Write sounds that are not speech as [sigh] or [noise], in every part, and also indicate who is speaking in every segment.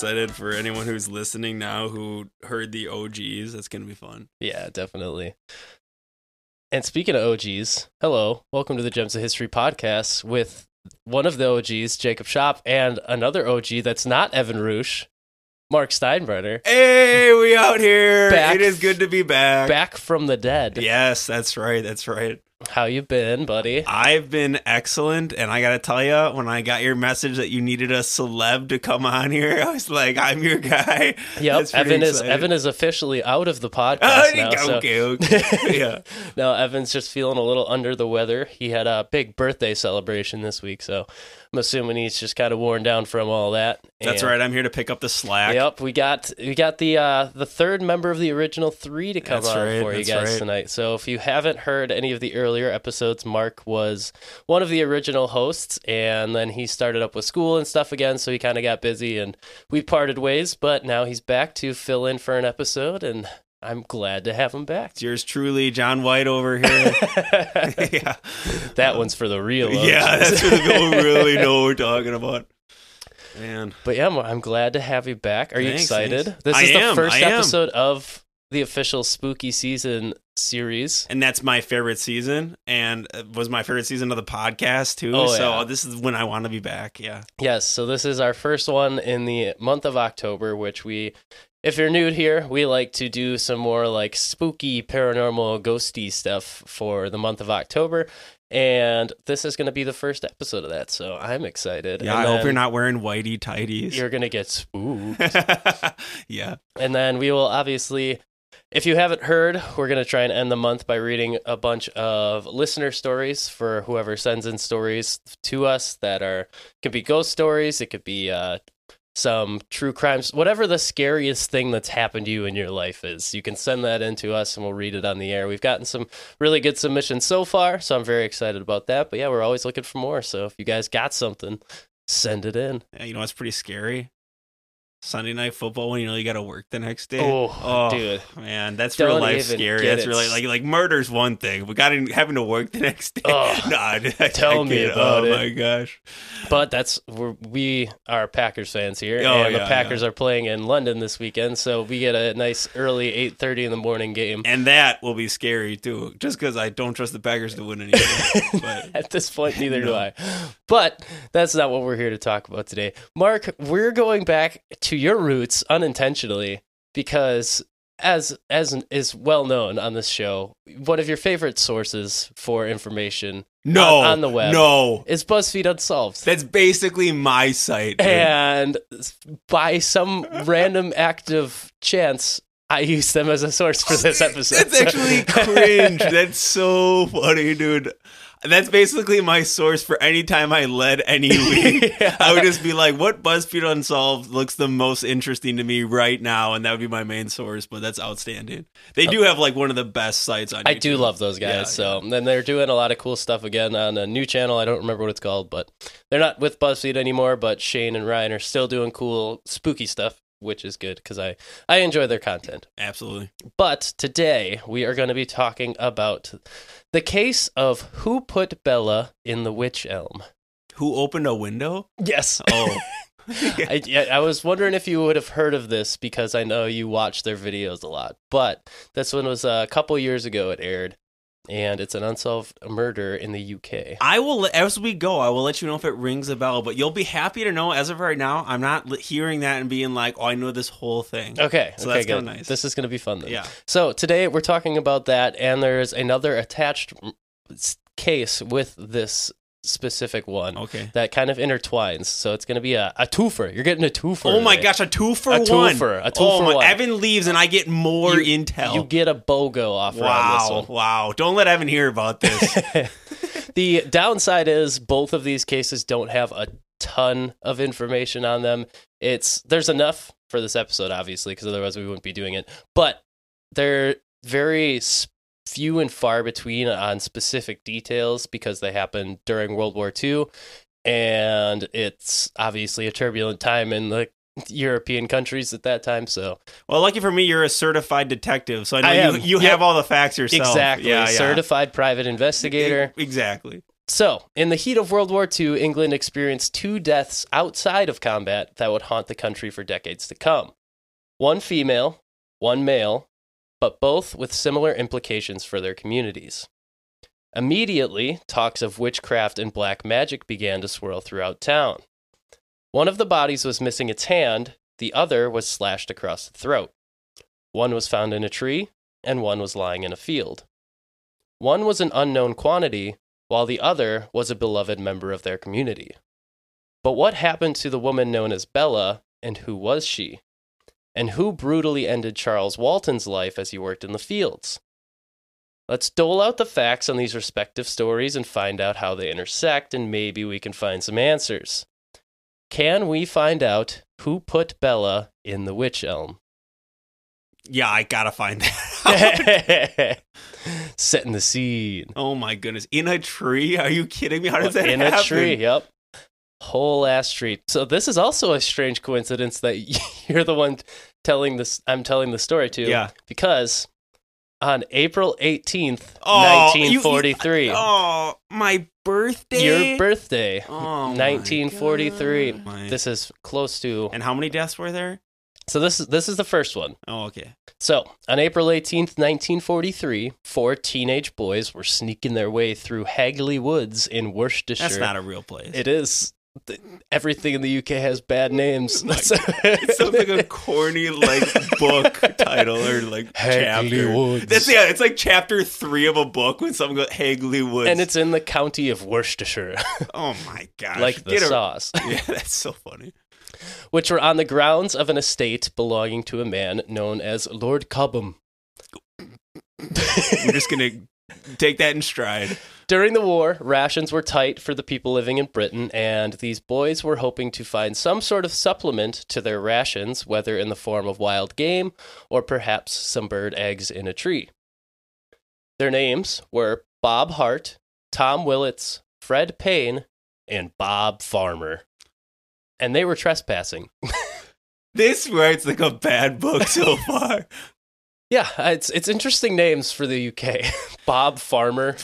Speaker 1: excited for anyone who's listening now who heard the OGs. That's gonna be fun.
Speaker 2: Yeah, definitely. And speaking of OGs, hello, welcome to the Gems of History podcast with one of the OGs, Jacob Shop, and another OG that's not Evan Roosh, Mark Steinbrenner,
Speaker 1: Hey, we out here.
Speaker 2: Back.
Speaker 1: It is good to be back.
Speaker 2: back from the dead.
Speaker 1: Yes, that's right. That's right.
Speaker 2: How you been, buddy?
Speaker 1: I've been excellent, and I gotta tell you, when I got your message that you needed a celeb to come on here, [laughs] I was like, "I'm your guy."
Speaker 2: Yep,
Speaker 1: That's
Speaker 2: Evan is. Evan is officially out of the [laughs] podcast
Speaker 1: Oh,
Speaker 2: now. so-
Speaker 1: okay, okay, [laughs] yeah.
Speaker 2: no, Evan's just feeling a little under the weather. He had a big birthday celebration this week, so I'm assuming he's just kind of worn down from all that.
Speaker 1: That's
Speaker 2: And-
Speaker 1: right. I'm here to pick up the slack.
Speaker 2: Yep, we got we got the uh, the third member of the original three to come
Speaker 1: That's
Speaker 2: on
Speaker 1: right,
Speaker 2: for you guys
Speaker 1: right.
Speaker 2: tonight. So if you haven't heard any of the earlier episodes, Mark was one of the original hosts, and then he started up with school and stuff again, so he kind of got busy, and we parted ways. But now he's back to fill in for an episode, and I'm glad to have him back.
Speaker 1: It's yours truly, John White over here. [laughs] [laughs] yeah,
Speaker 2: that one's for the real.
Speaker 1: yeah. [laughs] That's for the people really know what we're talking about. Man,
Speaker 2: But yeah, I'm, glad to have you back. Are you
Speaker 1: Thanks,
Speaker 2: excited?
Speaker 1: thanks.
Speaker 2: This
Speaker 1: I
Speaker 2: is the first
Speaker 1: am.
Speaker 2: episode of the official spooky season series.
Speaker 1: and that's my favorite season, and it was my favorite season of the podcast too.
Speaker 2: Oh,
Speaker 1: so
Speaker 2: yeah.
Speaker 1: this is when I want to be back. Yeah.
Speaker 2: Yes, so this is our first one in the month of October, which we, if you're new here, we like to do some more like spooky, paranormal, ghosty stuff for the month of October. And this is going to be the first episode of that. So I'm excited.
Speaker 1: Yeah.
Speaker 2: And
Speaker 1: I hope you're not wearing whitey tighties.
Speaker 2: You're going to get spooked. [laughs]
Speaker 1: yeah.
Speaker 2: and then we will obviously. If you haven't heard, we're going to try and end the month by reading a bunch of listener stories for whoever sends in stories to us that are could be ghost stories, it could be uh, some true crimes, whatever the scariest thing that's happened to you in your life is. You can send that in to us and we'll read it on the air. We've gotten some really good submissions so far, so I'm very excited about that. But yeah, we're always looking for more. So if you guys got something, send it in.
Speaker 1: Yeah, You know what's pretty scary? Sunday night football when you know you got to work the next day.
Speaker 2: Oh, oh dude.
Speaker 1: man, that's
Speaker 2: Don't
Speaker 1: real life scary. That's really like like murder's one thing, but got in, having to work the [laughs] next day.
Speaker 2: Oh, [laughs]
Speaker 1: nah, I-
Speaker 2: tell
Speaker 1: I
Speaker 2: me about
Speaker 1: oh,
Speaker 2: it.
Speaker 1: Oh my gosh.
Speaker 2: But that's we're, we are Packers fans here,
Speaker 1: Oh,
Speaker 2: and the
Speaker 1: yeah,
Speaker 2: Packers are playing in London this weekend, so we get a nice early eight thirty in the morning game.
Speaker 1: And that will be scary too, just because I don't trust the Packers to win anything. [laughs] but
Speaker 2: At this point, neither do I. But that's not what we're here to talk about today. Mark, we're going back to your roots unintentionally because, as as is well known on this show, one of your favorite sources for information
Speaker 1: no,
Speaker 2: On- on the web.
Speaker 1: no,
Speaker 2: is BuzzFeed Unsolved.
Speaker 1: that's basically my site. dude.
Speaker 2: and by some random act of chance, I used them as a source for this episode.
Speaker 1: That's actually [laughs] cringe. That's so funny, dude. That's basically my source for any time I led any [laughs] week.
Speaker 2: Yeah.
Speaker 1: I would just be like, what BuzzFeed Unsolved looks the most interesting to me right now? And that would be my main source, but that's outstanding. They do have like one of the best sites on
Speaker 2: I do love those guys.
Speaker 1: Yeah,
Speaker 2: so then they're doing a lot of cool stuff again on a new channel. I don't remember what it's called, but they're not with BuzzFeed anymore. But Shane and Ryan are still doing cool, spooky stuff, which is good because I I enjoy their content.
Speaker 1: Absolutely.
Speaker 2: But today we are going to be talking about the case of who put Bella in the wych elm.
Speaker 1: Who opened a window?
Speaker 2: Yes.
Speaker 1: Oh. [laughs]
Speaker 2: I, I was wondering if you would have heard of this because I know you watch their videos a lot. But this one was uh, a couple years ago. It aired, and it's an unsolved murder in the UK.
Speaker 1: I will, as we go, I will let you know if it rings a bell, but you'll be happy to know as of right now, I'm not hearing that and being like, oh, I know this whole thing.
Speaker 2: Okay,
Speaker 1: So
Speaker 2: okay,
Speaker 1: that's
Speaker 2: good.
Speaker 1: nice.
Speaker 2: This is going to be fun then.
Speaker 1: Yeah.
Speaker 2: So today we're talking about that, and there's another attached case with this specific one
Speaker 1: Okay.
Speaker 2: that kind of intertwines. So it's going to be a, a twofer. You're getting a twofer.
Speaker 1: Oh my
Speaker 2: today.
Speaker 1: gosh, a two for
Speaker 2: A
Speaker 1: one.
Speaker 2: for- a two
Speaker 1: oh my,
Speaker 2: one.
Speaker 1: Evan leaves and I get more
Speaker 2: You-
Speaker 1: intel.
Speaker 2: You get a BOGO offer on
Speaker 1: wow,
Speaker 2: this one.
Speaker 1: wow. Don't let Evan hear about this. [laughs]
Speaker 2: The downside is both of these cases don't have a ton of information on them. It's there's enough for this episode, obviously, because otherwise we wouldn't be doing it. But they're very few and far between on specific details because they happened during World War II, and it's obviously a turbulent time in the European countries at that time. So
Speaker 1: well, lucky for me, you're a certified detective, so I know
Speaker 2: I
Speaker 1: you, you
Speaker 2: Yep.
Speaker 1: have all the facts yourself.
Speaker 2: exactly,
Speaker 1: Yeah, yeah.
Speaker 2: certified private investigator.
Speaker 1: Exactly.
Speaker 2: So, in the heat of World War II, England experienced two deaths outside of combat that would haunt the country for decades to come. One female, one male, but both with similar implications for their communities. Immediately, talks of witchcraft and black magic began to swirl throughout town. One of the bodies was missing its hand, the other was slashed across the throat. One was found in a tree, and one was lying in a field. One was an unknown quantity, while the other was a beloved member of their community. But what happened to the woman known as Bella, and who was she? And who brutally ended Charles Walton's life as he worked in the fields? Let's dole out the facts on these respective stories and find out how they intersect, and maybe we can find some answers. Can we find out who put Bella in the wych elm?
Speaker 1: Yeah, I gotta find that. [laughs]
Speaker 2: Setting the scene.
Speaker 1: oh my goodness, in a tree? Are you kidding me? How does that
Speaker 2: in
Speaker 1: happen?
Speaker 2: a tree. Yep. Whole ass street. So this is also a strange coincidence that [laughs] you're the one telling this. I'm telling the story to.
Speaker 1: Yeah.
Speaker 2: Because on April 18th,
Speaker 1: Oh, you- you-
Speaker 2: 1943,
Speaker 1: Oh, my birthday.
Speaker 2: your birthday,
Speaker 1: Oh,
Speaker 2: 1943.
Speaker 1: My-
Speaker 2: This is close to.
Speaker 1: And how many deaths were there?
Speaker 2: So this is this is the first one.
Speaker 1: Oh, okay.
Speaker 2: So, on April 18th, 1943, four teenage boys were sneaking their way through Hagley Woods in Worcestershire.
Speaker 1: That's not a real place.
Speaker 2: It is. Th- Everything in the UK has bad names. [laughs]
Speaker 1: my It sounds like a [laughs] corny like book title or like
Speaker 2: Hagley
Speaker 1: chapter.
Speaker 2: Woods.
Speaker 1: That's yeah. It's like chapter three of a book when someone goes Hagley Woods.
Speaker 2: and it's in the county of Worcestershire, [laughs]
Speaker 1: oh my gosh,
Speaker 2: like the
Speaker 1: Get a-
Speaker 2: sauce,
Speaker 1: Yeah, that's so funny.
Speaker 2: which were on the grounds of an estate belonging to a man known as Lord Cobham.
Speaker 1: I'm just gonna take that in stride.
Speaker 2: During the war, rations were tight for the people living in Britain, and these boys were hoping to find some sort of supplement to their rations, whether in the form of wild game or perhaps some bird eggs in a tree. Their names were Bob Hart, Tom Willits, Fred Payne, and Bob Farmer. And they were trespassing. [laughs]
Speaker 1: This writes like a bad book so [laughs] far.
Speaker 2: Yeah, it's it's interesting names for the UK. [laughs] Bob Farmer.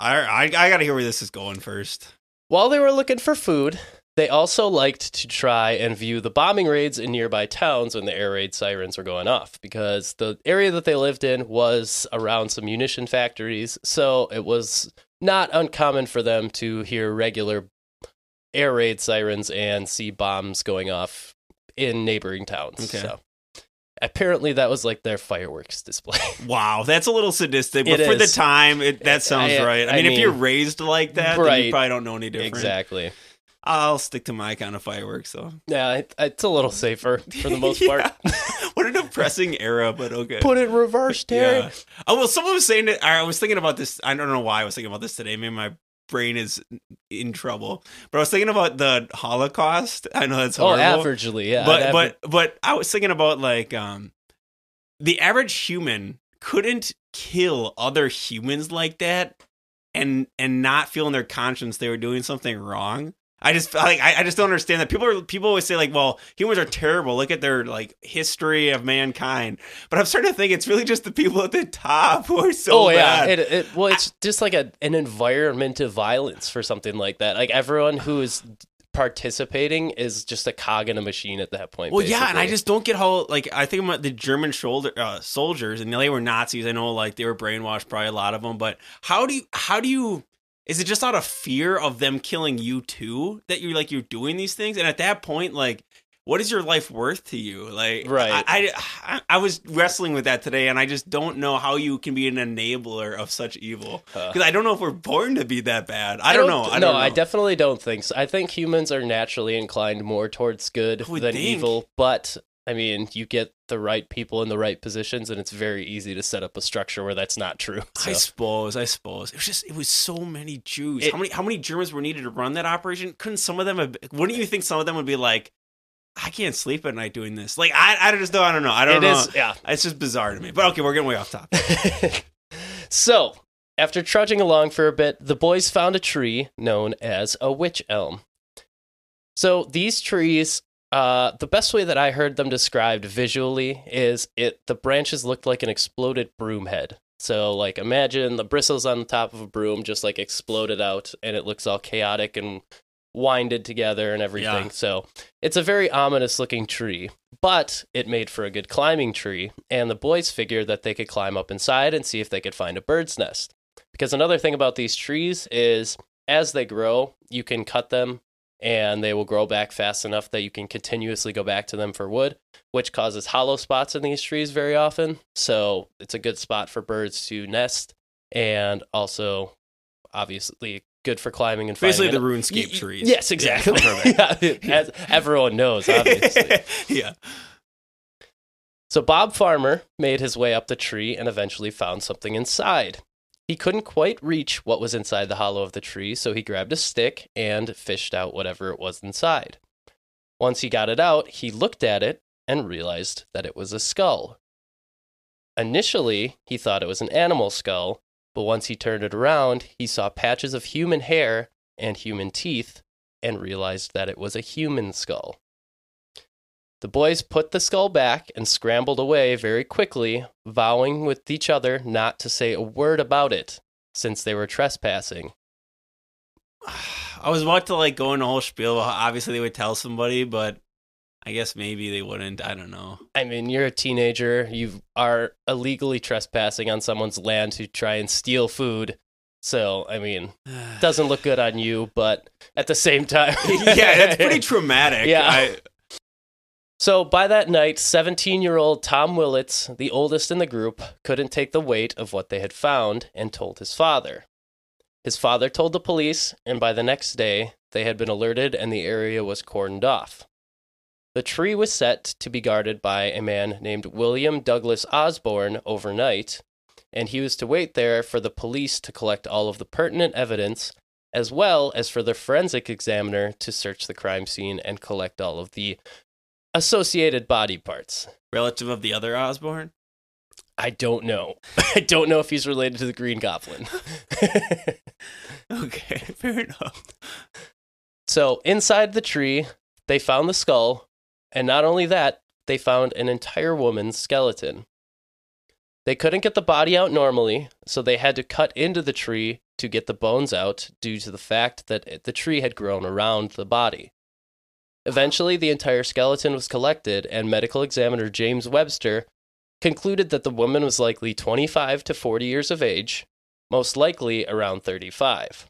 Speaker 1: I, I I gotta hear where this is going first.
Speaker 2: While they were looking for food, they also liked to try and view the bombing raids in nearby towns when the air raid sirens were going off because the area that they lived in was around some munition factories, so it was not uncommon for them to hear regular air raid sirens and see bombs going off in neighboring towns.
Speaker 1: Okay.
Speaker 2: So apparently that was like their fireworks display. [laughs]
Speaker 1: Wow, that's a little sadistic, but
Speaker 2: It
Speaker 1: for the time, it, that sounds
Speaker 2: I-
Speaker 1: right. I
Speaker 2: I
Speaker 1: mean, if you're raised like that, then
Speaker 2: Right.
Speaker 1: you probably don't know any different.
Speaker 2: exactly.
Speaker 1: I'll stick to my kind of fireworks, though.
Speaker 2: Yeah, it, it's a little safer for the most [laughs] part. [laughs]
Speaker 1: What a depressing era, but okay.
Speaker 2: Put it in reverse, Terry.
Speaker 1: Yeah. Oh well, someone was saying that. I was thinking about this. I don't know why I was thinking about this today. Maybe my brain is in trouble. But I was thinking about the Holocaust. I know that's
Speaker 2: Oh,
Speaker 1: horrible.
Speaker 2: averagely, yeah.
Speaker 1: but
Speaker 2: aver-
Speaker 1: but but I was thinking about like um, the average human couldn't kill other humans like that, and and not feel in their conscience they were doing something wrong. I just like I, I just don't understand that people are people always say like well humans are terrible look at their like history of mankind but I'm starting to think it's really just the people at the top who are so
Speaker 2: oh
Speaker 1: bad.
Speaker 2: yeah, it, it, well, it's just like a, an environment of violence for something like that. Like everyone who is participating is just a cog in a machine at that point.
Speaker 1: Well, yeah, and I just don't get how like I think about the German shoulder uh, soldiers, and they were Nazis. I know like they were brainwashed, probably a lot of them. But how do you how do you is it just out of fear of them killing you too that you're like you're doing these things? And at that point, like, what is your life worth to you? Like,
Speaker 2: Right.
Speaker 1: I, I, I was wrestling with that today, and I just don't know how you can be an enabler of such evil. Because I don't know if we're born to be that bad. I, don't, know. I
Speaker 2: no,
Speaker 1: don't know.
Speaker 2: I definitely don't think so. I think humans are naturally inclined more towards good than
Speaker 1: think.
Speaker 2: evil, but I mean, you get the right people in the right positions, and it's very easy to set up a structure where that's not true. [laughs]
Speaker 1: I suppose. I suppose it was just. It was so many Jews.
Speaker 2: It-
Speaker 1: how many? How many Germans were needed to run that operation? Couldn't some of them? Have, wouldn't you think some of them would be like, I can't sleep at night doing this. Like I, I just don't. I don't know. I don't
Speaker 2: it
Speaker 1: know.
Speaker 2: is, yeah.
Speaker 1: It's just bizarre to me. But okay, we're getting way off topic. [laughs]
Speaker 2: so, after trudging along for a bit, the boys found a tree known as a wych elm. So, these trees, uh, the best way that I heard them described visually is it the branches looked like an exploded broom head. So, like, imagine the bristles on the top of a broom just like exploded out, and it looks all chaotic and winded together and everything.
Speaker 1: Yeah.
Speaker 2: So, it's a very ominous looking tree, but it made for a good climbing tree, and the boys figured that they could climb up inside and see if they could find a bird's nest. Because another thing about these trees is as they grow, you can cut them and they will grow back fast enough that you can continuously go back to them for wood, which causes hollow spots in these trees very often. So, it's a good spot for birds to nest and also obviously good for climbing and
Speaker 1: Basically, the RuneScape
Speaker 2: Y-
Speaker 1: trees.
Speaker 2: Yes, exactly. Yeah, [laughs] as everyone knows, [laughs] obviously.
Speaker 1: yeah.
Speaker 2: So Bob Farmer made his way up the tree and eventually found something inside. He couldn't quite reach what was inside the hollow of the tree, so he grabbed a stick and fished out whatever it was inside. Once he got it out, he looked at it and realized that it was a skull. Initially, he thought it was an animal skull, but once he turned it around, he saw patches of human hair and human teeth and realized that it was a human skull. The boys put the skull back and scrambled away very quickly, vowing with each other not to say a word about it since they were trespassing. [sighs]
Speaker 1: I was about to like go in a whole spiel. Obviously, they would tell somebody, but I guess maybe they wouldn't. I don't know.
Speaker 2: I mean, you're a teenager, you are illegally trespassing on someone's land to try and steal food. So, I mean, [sighs] doesn't look good on you, but at the same time. [laughs]
Speaker 1: yeah, it's pretty [laughs] traumatic.
Speaker 2: Yeah.
Speaker 1: I,
Speaker 2: So by that night, 17 year old Tom Willits, the oldest in the group, couldn't take the weight of what they had found and told his father. His father told the police, and by the next day, they had been alerted and the area was cordoned off. The tree was set to be guarded by a man named William Douglas Osborne overnight, and he was to wait there for the police to collect all of the pertinent evidence, as well as for the forensic examiner to search the crime scene and collect all of the associated body parts.
Speaker 1: relative of the other Osborne.
Speaker 2: I don't know. [laughs] I don't know if he's related to the Green Goblin. [laughs]
Speaker 1: Okay, [laughs] fair enough.
Speaker 2: so, inside the tree, they found the skull, and not only that, they found an entire woman's skeleton. They couldn't get the body out normally, so they had to cut into the tree to get the bones out due to the fact that the tree had grown around the body. Eventually, the entire skeleton was collected, and medical examiner James Webster concluded that the woman was likely 25 to 40 years of age, most likely around 35.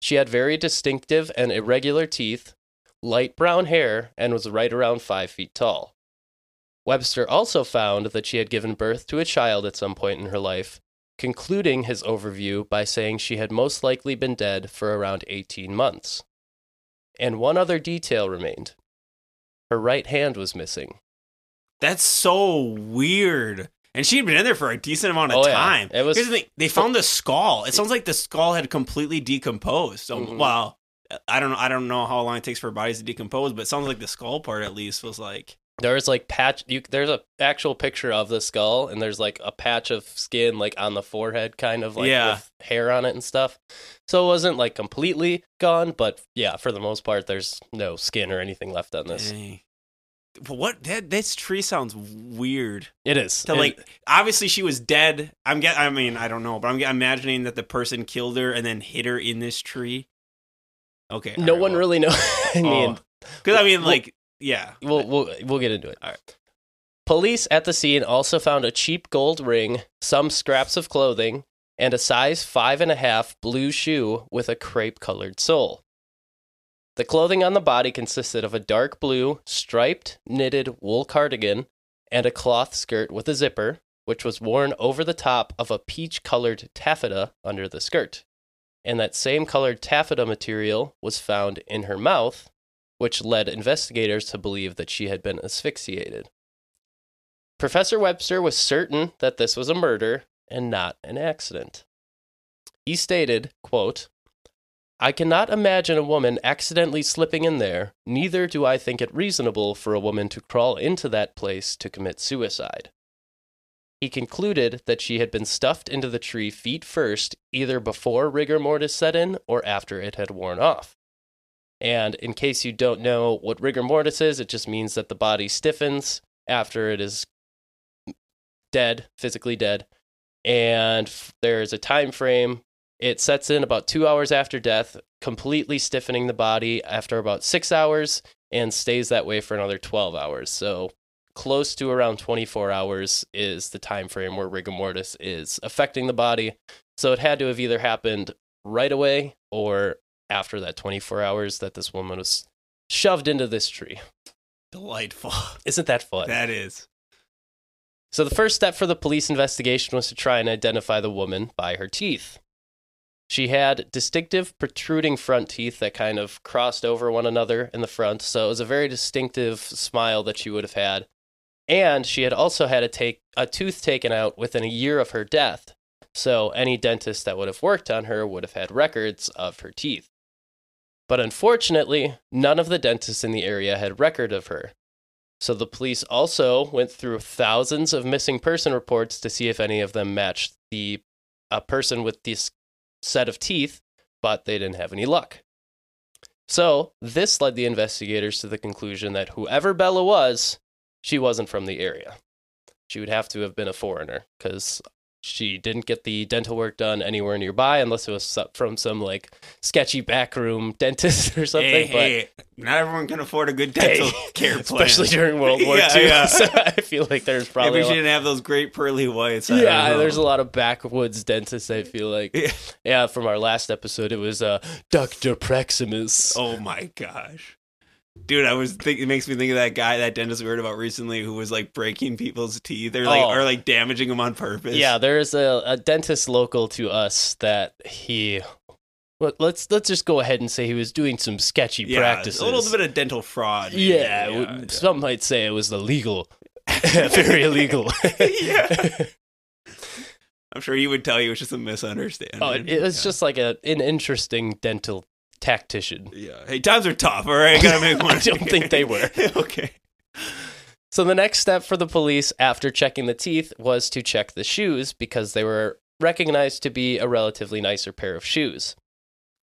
Speaker 2: She had very distinctive and irregular teeth, light brown hair, and was right around 5 feet tall. Webster also found that she had given birth to a child at some point in her life, concluding his overview by saying she had most likely been dead for around 18 months. And one other detail remained her right hand was missing.
Speaker 1: That's so weird. And she had been in there for a decent amount of
Speaker 2: Oh, yeah.
Speaker 1: time.
Speaker 2: It was-
Speaker 1: Here's the thing, they found the skull. It sounds like the skull had completely decomposed. So,
Speaker 2: Mhm.
Speaker 1: well, I don't know. I don't know how long it takes for bodies to decompose, but it sounds like the skull part at least was like
Speaker 2: There's like patch. You, there's a actual picture of the skull, and there's like a patch of skin like on the forehead, kind of like
Speaker 1: Yeah.
Speaker 2: with hair on it and stuff. So it wasn't like completely gone, but yeah, for the most part, there's no skin or anything left on this.
Speaker 1: dang. What that this tree sounds weird.
Speaker 2: It is
Speaker 1: To
Speaker 2: It-
Speaker 1: like, obviously she was dead. I'm get. I mean, I don't know, but I'm imagining that the person killed her and then hid her in this tree. Okay.
Speaker 2: no one really knows. [laughs] I mean, oh.
Speaker 1: because I mean, like, yeah.
Speaker 2: we'll we'll we'll get into it.
Speaker 1: All right.
Speaker 2: Police at the scene also found a cheap gold ring, some scraps of clothing, and a size five and a half blue shoe with a crepe colored sole. The clothing on the body consisted of a dark blue, striped, knitted wool cardigan and a cloth skirt with a zipper, which was worn over the top of a peach colored taffeta under the skirt. And that same colored taffeta material was found in her mouth, which led investigators to believe that she had been asphyxiated. Professor Webster was certain that this was a murder and not an accident. He stated, quote, I cannot imagine a woman accidentally slipping in there, neither do I think it reasonable for a woman to crawl into that place to commit suicide. He concluded that she had been stuffed into the tree feet first, either before rigor mortis set in or after it had worn off. And in case you don't know what rigor mortis is, it just means that the body stiffens after it is dead, physically dead, and f- there's a time frame. It sets in about two hours after death, completely stiffening the body after about six hours, and stays that way for another 12 hours. So close to around 24 hours is the time frame where rigor mortis is affecting the body. So it had to have either happened right away or after that 24 hours that this woman was shoved into this tree.
Speaker 1: Delightful. [laughs]
Speaker 2: Isn't that fun?
Speaker 1: That is.
Speaker 2: So the first step for the police investigation was to try and identify the woman by her teeth. She had distinctive protruding front teeth that kind of crossed over one another in the front, so it was a very distinctive smile that she would have had. And she had also had a take a tooth taken out within a year of her death. So any dentist that would have worked on her would have had records of her teeth. But unfortunately, none of the dentists in the area had record of her. So the police also went through thousands of missing person reports to see if any of them matched the a person with this set of teeth, but they didn't have any luck. So this led the investigators to the conclusion that whoever Bella was, she wasn't from the area. She would have to have been a foreigner because she didn't get the dental work done anywhere nearby unless it was from some like sketchy backroom [laughs] dentist or something.
Speaker 1: Hey,
Speaker 2: but
Speaker 1: hey, not everyone can afford a good dental
Speaker 2: Hey,
Speaker 1: care [laughs] plan.
Speaker 2: especially during World [laughs] War
Speaker 1: Yeah,
Speaker 2: II.
Speaker 1: yeah.
Speaker 2: So I feel like there's probably
Speaker 1: Maybe she didn't have those great pearly whites. I
Speaker 2: yeah, there's a lot of backwoods dentists. I feel like
Speaker 1: Yeah.
Speaker 2: yeah. From our last episode, it was uh, Doctor Praximus.
Speaker 1: Oh my gosh. Dude, I was think it makes me think of that guy, that dentist we heard about recently, who was like breaking people's teeth or like
Speaker 2: Oh.
Speaker 1: or like damaging them on purpose.
Speaker 2: Yeah, there's a, a dentist local to us that he. Well, let's let's just go ahead and say he was doing some sketchy
Speaker 1: yeah,
Speaker 2: practices.
Speaker 1: a little bit of dental fraud.
Speaker 2: yeah,
Speaker 1: yeah,
Speaker 2: some might say it was illegal, [laughs] [laughs] very illegal.
Speaker 1: Yeah. [laughs] I'm sure he would tell you it was just a misunderstanding.
Speaker 2: oh, it, it was
Speaker 1: Yeah.
Speaker 2: just like a an interesting dental tactician.
Speaker 1: Yeah. Hey, times are tough. All right, gotta make [laughs] one.
Speaker 2: I don't think they were. [laughs]
Speaker 1: okay.
Speaker 2: So the next step for the police after checking the teeth was to check the shoes because they were recognized to be a relatively nicer pair of shoes.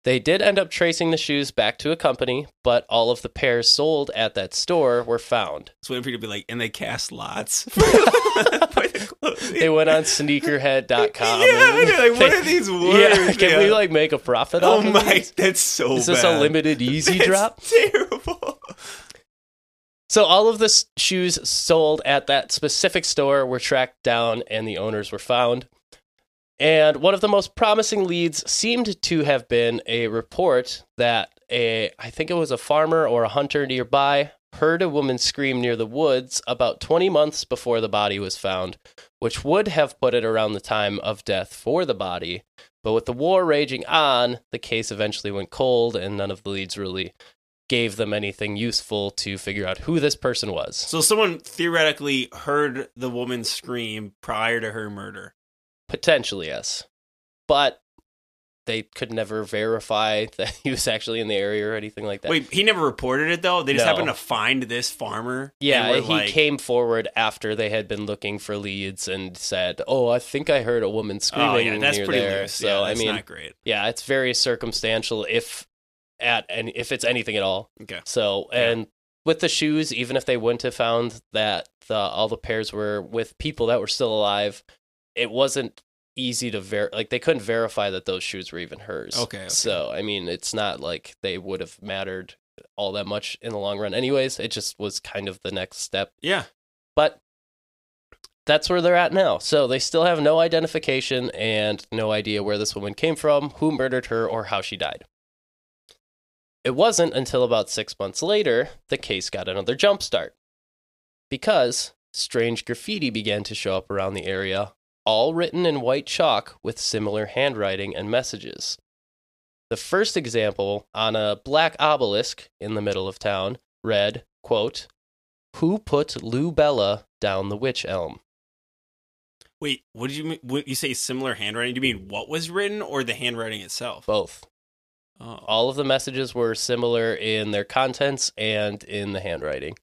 Speaker 2: They did end up tracing the shoes back to a company, but all of the pairs sold at that store were found.
Speaker 1: Just waiting for you to be like, and they cast lots. [laughs] [laughs] for the clothing.
Speaker 2: They went on sneakerhead.com. [laughs]
Speaker 1: Yeah, like, what
Speaker 2: they-
Speaker 1: are these words?
Speaker 2: Yeah, can we like make a profit
Speaker 1: Oh my,
Speaker 2: these?
Speaker 1: that's so
Speaker 2: Is this
Speaker 1: bad.
Speaker 2: a limited easy
Speaker 1: That's
Speaker 2: drop?
Speaker 1: Terrible.
Speaker 2: So all of the s- shoes sold at that specific store were tracked down and the owners were found. And one of the most promising leads seemed to have been a report that a I think it was a farmer or a hunter nearby heard a woman scream near the woods about 20 months before the body was found, which would have put it around the time of death for the body. But with the war raging on, the case eventually went cold and none of the leads really gave them anything useful to figure out who this person was.
Speaker 1: So someone theoretically heard the woman scream prior to her murder.
Speaker 2: Potentially, yes. But they could never verify [laughs] that he was actually in the area or anything like that.
Speaker 1: Wait, he never reported it though. They just
Speaker 2: No.
Speaker 1: happened to find this farmer.
Speaker 2: yeah, he
Speaker 1: like-
Speaker 2: came forward after they had been looking for leads and said, "Oh, I think I heard a woman screaming
Speaker 1: Oh yeah, that's
Speaker 2: near
Speaker 1: pretty
Speaker 2: there."
Speaker 1: loose.
Speaker 2: So
Speaker 1: yeah,
Speaker 2: I mean,
Speaker 1: not great.
Speaker 2: yeah, it's very circumstantial if at and if it's anything at all.
Speaker 1: Okay.
Speaker 2: So
Speaker 1: Yeah.
Speaker 2: and with the shoes, even if they wouldn't have found that the all the pairs were with people that were still alive, it wasn't easy to ver like they couldn't verify that those shoes were even hers.
Speaker 1: Okay, okay.
Speaker 2: So I mean, it's not like they would have mattered all that much in the long run. Anyways, it just was kind of the next step.
Speaker 1: Yeah.
Speaker 2: But that's where they're at now. So they still have no identification and no idea where this woman came from, who murdered her, or how she died. it wasn't until about six months later the case got another jump start because strange graffiti began to show up around the area, all written in white chalk with similar handwriting and messages. The first example on a black obelisk in the middle of town read, quote, Who put Luebella down the wych elm?
Speaker 1: Wait, what did you mean? What, you say similar handwriting? Do you mean what was written or the handwriting itself?
Speaker 2: Both.
Speaker 1: Oh,
Speaker 2: All of the messages were similar in their contents and in the handwriting.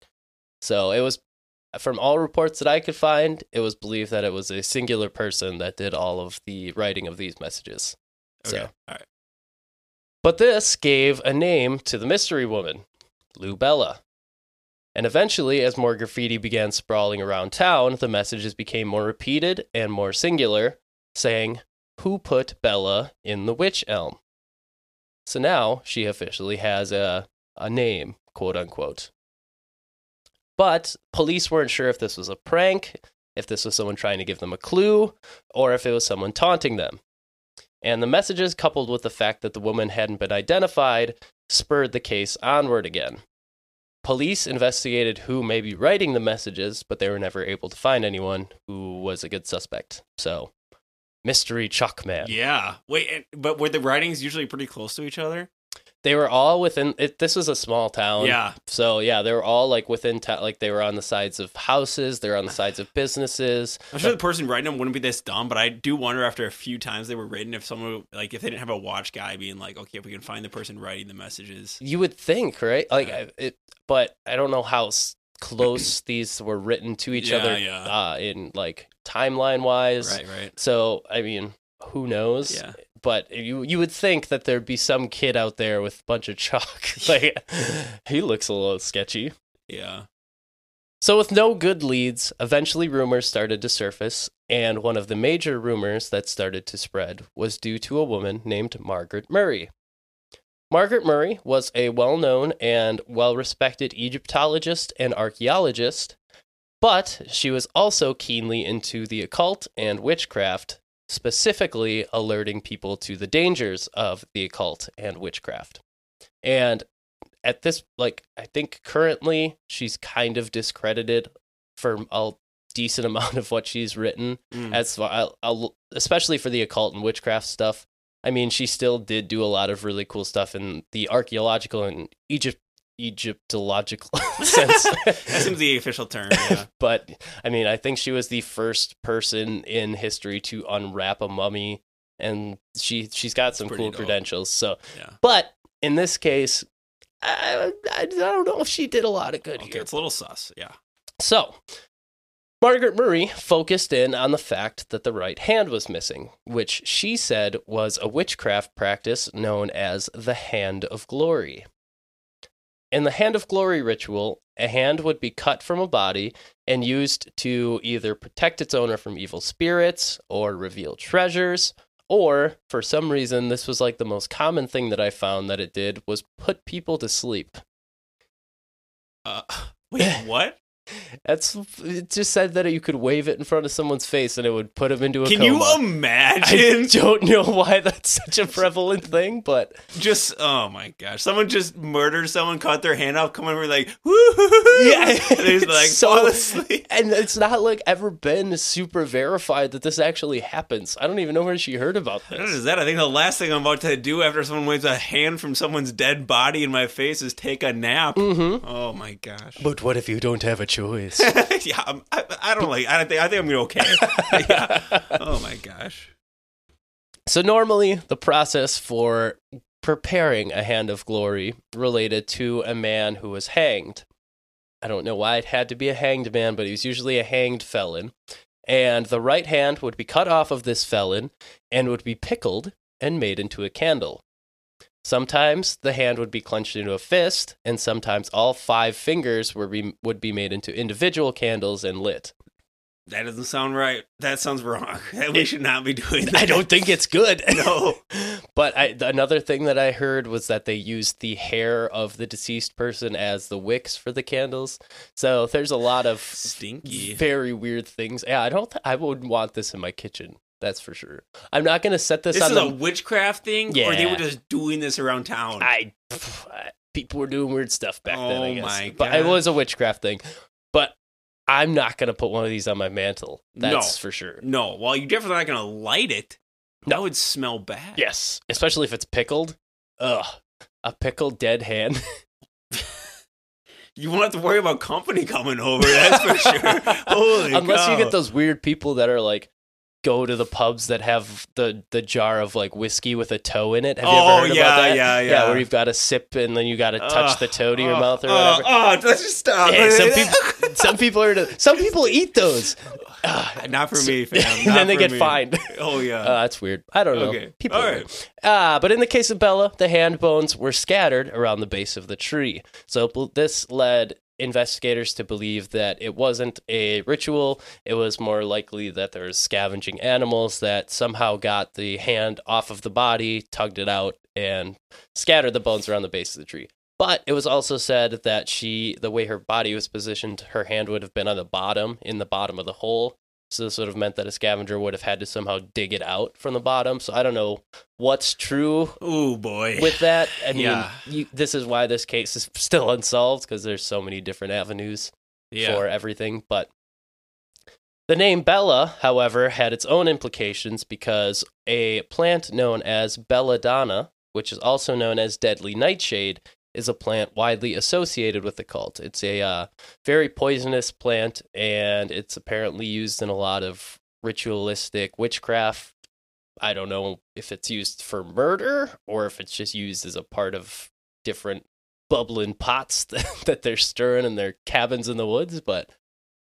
Speaker 2: So it was, from all reports that I could find, it was believed that it was a singular person that did all of the writing of these messages.
Speaker 1: okay.
Speaker 2: So,
Speaker 1: All right.
Speaker 2: but this gave a name to the mystery woman, Luebella. And eventually, as more graffiti began sprawling around town, the messages became more repeated and more singular, saying, Who put Bella in the wych elm? So now she officially has a, a name, quote unquote. But police weren't sure if this was a prank, if this was someone trying to give them a clue, or if it was someone taunting them. And the messages, coupled with the fact that the woman hadn't been identified, spurred the case onward again. Police investigated who may be writing the messages, but they were never able to find anyone who was a good suspect. So, mystery Chuck Man.
Speaker 1: Yeah. Wait, but were the writings usually pretty close to each other?
Speaker 2: They were all within. It, this was a small town.
Speaker 1: yeah.
Speaker 2: So yeah, they were all like within town. Like they were on the sides of houses. They were on the sides of businesses.
Speaker 1: I'm sure the person writing them wouldn't be this dumb, but I do wonder after a few times they were written if someone like if they didn't have a watch guy being like, okay, if we can find the person writing the messages.
Speaker 2: You would think, right? Like
Speaker 1: Yeah.
Speaker 2: It, but I don't know how close these were written to each
Speaker 1: Yeah,
Speaker 2: other
Speaker 1: yeah.
Speaker 2: Uh, in like timeline wise.
Speaker 1: Right, right.
Speaker 2: So I mean, who knows?
Speaker 1: Yeah.
Speaker 2: But you you would think that there'd be some kid out there with a bunch of chalk. [laughs] like he looks a little sketchy.
Speaker 1: Yeah.
Speaker 2: So, with no good leads, eventually rumors started to surface, and one of the major rumors that started to spread was due to a woman named Margaret Murray. Margaret Murray was a well known and well respected Egyptologist and archaeologist, but she was also keenly into the occult and witchcraft, specifically alerting people to the dangers of the occult and witchcraft. And at this like I think currently she's kind of discredited for a decent [laughs] amount of what she's written
Speaker 1: Mm.
Speaker 2: as far, I'll, especially for the occult and witchcraft stuff. I mean, she still did do a lot of really cool stuff in the archaeological and Egypt Egyptological [laughs] [laughs] sense.
Speaker 1: that seems the official term. Yeah. [laughs]
Speaker 2: but I mean, I think she was the first person in history to unwrap a mummy, and she she's got some cool
Speaker 1: dope.
Speaker 2: credentials. So,
Speaker 1: Yeah.
Speaker 2: but in this case, I, I, I don't know if she did a lot of good
Speaker 1: Okay,
Speaker 2: here.
Speaker 1: it's a little sus. Yeah.
Speaker 2: So, Margaret Murray focused in on the fact that the right hand was missing, which she said was a witchcraft practice known as the Hand of Glory. In the Hand of Glory ritual, a hand would be cut from a body and used to either protect its owner from evil spirits or reveal treasures, or for some reason, this was like the most common thing that I found that it did was put people to sleep.
Speaker 1: Uh, wait, [laughs] what?
Speaker 2: That's it. Just said that you could wave it in front of someone's face and it would put them into a coma.
Speaker 1: Can
Speaker 2: coma.
Speaker 1: you
Speaker 2: I
Speaker 1: imagine?
Speaker 2: don't know why that's such a prevalent thing, but
Speaker 1: just oh my gosh, someone just murdered someone, cut their hand off, come over like woo, [laughs]
Speaker 2: Yeah,
Speaker 1: and he's like
Speaker 2: so-
Speaker 1: fall asleep.
Speaker 2: and it's not like ever been super verified that this actually happens. I don't even know where she heard about this.
Speaker 1: is that? I think the last thing I'm about to do after someone waves a hand from someone's dead body in my face is take a nap.
Speaker 2: Mm-hmm.
Speaker 1: Oh my gosh.
Speaker 2: But what if you don't have a choice? [laughs]
Speaker 1: yeah, I'm, I, I don't like. I don't think. I think I'm gonna okay. [laughs] yeah. Oh my gosh.
Speaker 2: So normally the process for preparing a hand of glory related to a man who was hanged. I don't know why it had to be a hanged man, but he was usually a hanged felon. And the right hand would be cut off of this felon and would be pickled and made into a candle. Sometimes the hand would be clenched into a fist, and sometimes all five fingers were be, would be made into individual candles and lit.
Speaker 1: That doesn't sound right. That sounds wrong. [laughs] We should not be doing that.
Speaker 2: I don't think it's good. [laughs]
Speaker 1: No. [laughs]
Speaker 2: But I, another thing that I heard was that they used the hair of the deceased person as the wicks for the candles. So there's a lot of
Speaker 1: Stinky.
Speaker 2: very weird things. Yeah, I don't. Th- I wouldn't want this in my kitchen. That's for sure. I'm not going to set this,
Speaker 1: This
Speaker 2: on
Speaker 1: is
Speaker 2: the.
Speaker 1: a witchcraft thing, or they were just doing this around town.
Speaker 2: I, pff, people were doing weird stuff back then. I
Speaker 1: Oh
Speaker 2: guess. But it was a witchcraft thing. But I'm not going to put one of these on my mantle.
Speaker 1: No.
Speaker 2: That's for sure.
Speaker 1: no, well, you're definitely not gonna light it. That would smell bad.
Speaker 2: Yes, especially if it's pickled. Ugh, a pickled dead hand. [laughs]
Speaker 1: You won't have to worry about company coming over. That's for sure. [laughs] Holy
Speaker 2: Unless you get those weird people that are like go to the pubs that have the the jar of like whiskey with a toe in it. Have you
Speaker 1: Oh,
Speaker 2: ever heard
Speaker 1: yeah,
Speaker 2: about that?
Speaker 1: yeah, yeah. Yeah.
Speaker 2: Where you've got to sip and then you got to touch the toe to your mouth or whatever.
Speaker 1: Oh, let's just stop.
Speaker 2: Hey, some [laughs] people, some people are. Some people eat those.
Speaker 1: Not for me, [laughs] fam.
Speaker 2: and
Speaker 1: Not
Speaker 2: then they get
Speaker 1: me.
Speaker 2: fined. [laughs]
Speaker 1: Oh yeah.
Speaker 2: Uh, that's weird. I don't know.
Speaker 1: Okay.
Speaker 2: People.
Speaker 1: All
Speaker 2: weird. Uh, but in the case of Bella, the hand bones were scattered around the base of the tree. So this led investigators to believe that it wasn't a ritual. It was more likely that there was scavenging animals that somehow got the hand off of the body, tugged it out, and scattered the bones around the base of the tree. But it was also said that she, the way her body was positioned, her hand would have been on the bottom, in the bottom of the hole. So this would have meant that a scavenger would have had to somehow dig it out from the bottom. So I don't know what's true
Speaker 1: oh boy.
Speaker 2: with that. I [laughs] mean,
Speaker 1: Yeah.
Speaker 2: you, this is why this case is still unsolved because there's so many different avenues
Speaker 1: yeah.
Speaker 2: for everything. But the name Bella, however, had its own implications because a plant known as belladonna, which is also known as deadly nightshade, is a plant widely associated with the cult. It's a uh, very poisonous plant, and it's apparently used in a lot of ritualistic witchcraft. I don't know if it's used for murder or if it's just used as a part of different bubbling pots that, [laughs] that they're stirring in their cabins in the woods, but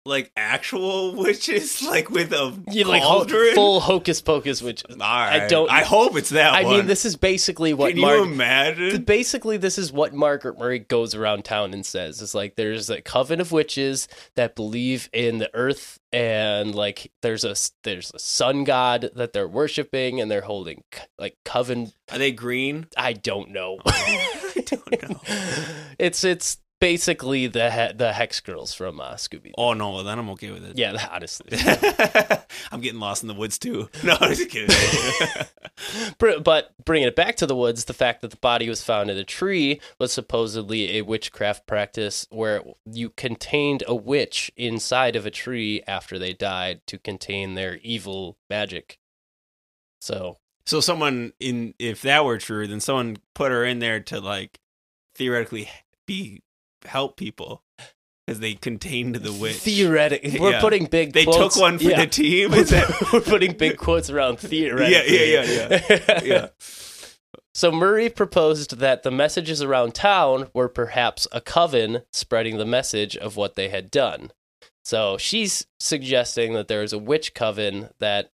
Speaker 1: like actual [laughs] witches, like with a
Speaker 2: like ho- full hocus pocus, which
Speaker 1: All right.
Speaker 2: don't-
Speaker 1: I hope it's that
Speaker 2: I
Speaker 1: one.
Speaker 2: mean, this is basically what
Speaker 1: Can
Speaker 2: Mar-
Speaker 1: you imagine?
Speaker 2: basically this is what Margaret Murray goes around town and says. It's like there's a coven of witches that believe in the earth and like there's a there's a sun god that they're worshiping and they're holding like coven
Speaker 1: Are they green?
Speaker 2: I don't know. [laughs]
Speaker 1: I don't know. [laughs]
Speaker 2: It's it's basically the he- the hex girls from uh, Scooby.
Speaker 1: Oh no, well, then I'm okay with it.
Speaker 2: Yeah, honestly. [laughs]
Speaker 1: I'm getting lost in the woods too. [laughs] No, I'm just kidding. [laughs]
Speaker 2: But bringing it back to the woods, the fact that the body was found in a tree was supposedly a witchcraft practice where you contained a witch inside of a tree after they died to contain their evil magic. So,
Speaker 1: so someone in if that were true, then someone put her in there to like theoretically be help people because they contained the witch.
Speaker 2: theoretically, we're
Speaker 1: Yeah.
Speaker 2: putting big
Speaker 1: they
Speaker 2: quotes.
Speaker 1: took one for
Speaker 2: yeah.
Speaker 1: the team. Is that [laughs]
Speaker 2: we're putting big quotes around theoretically. [laughs]
Speaker 1: yeah, yeah, yeah. Yeah. yeah.
Speaker 2: So Murray proposed that the messages around town were perhaps a coven spreading the message of what they had done. So she's suggesting that there is a witch coven that,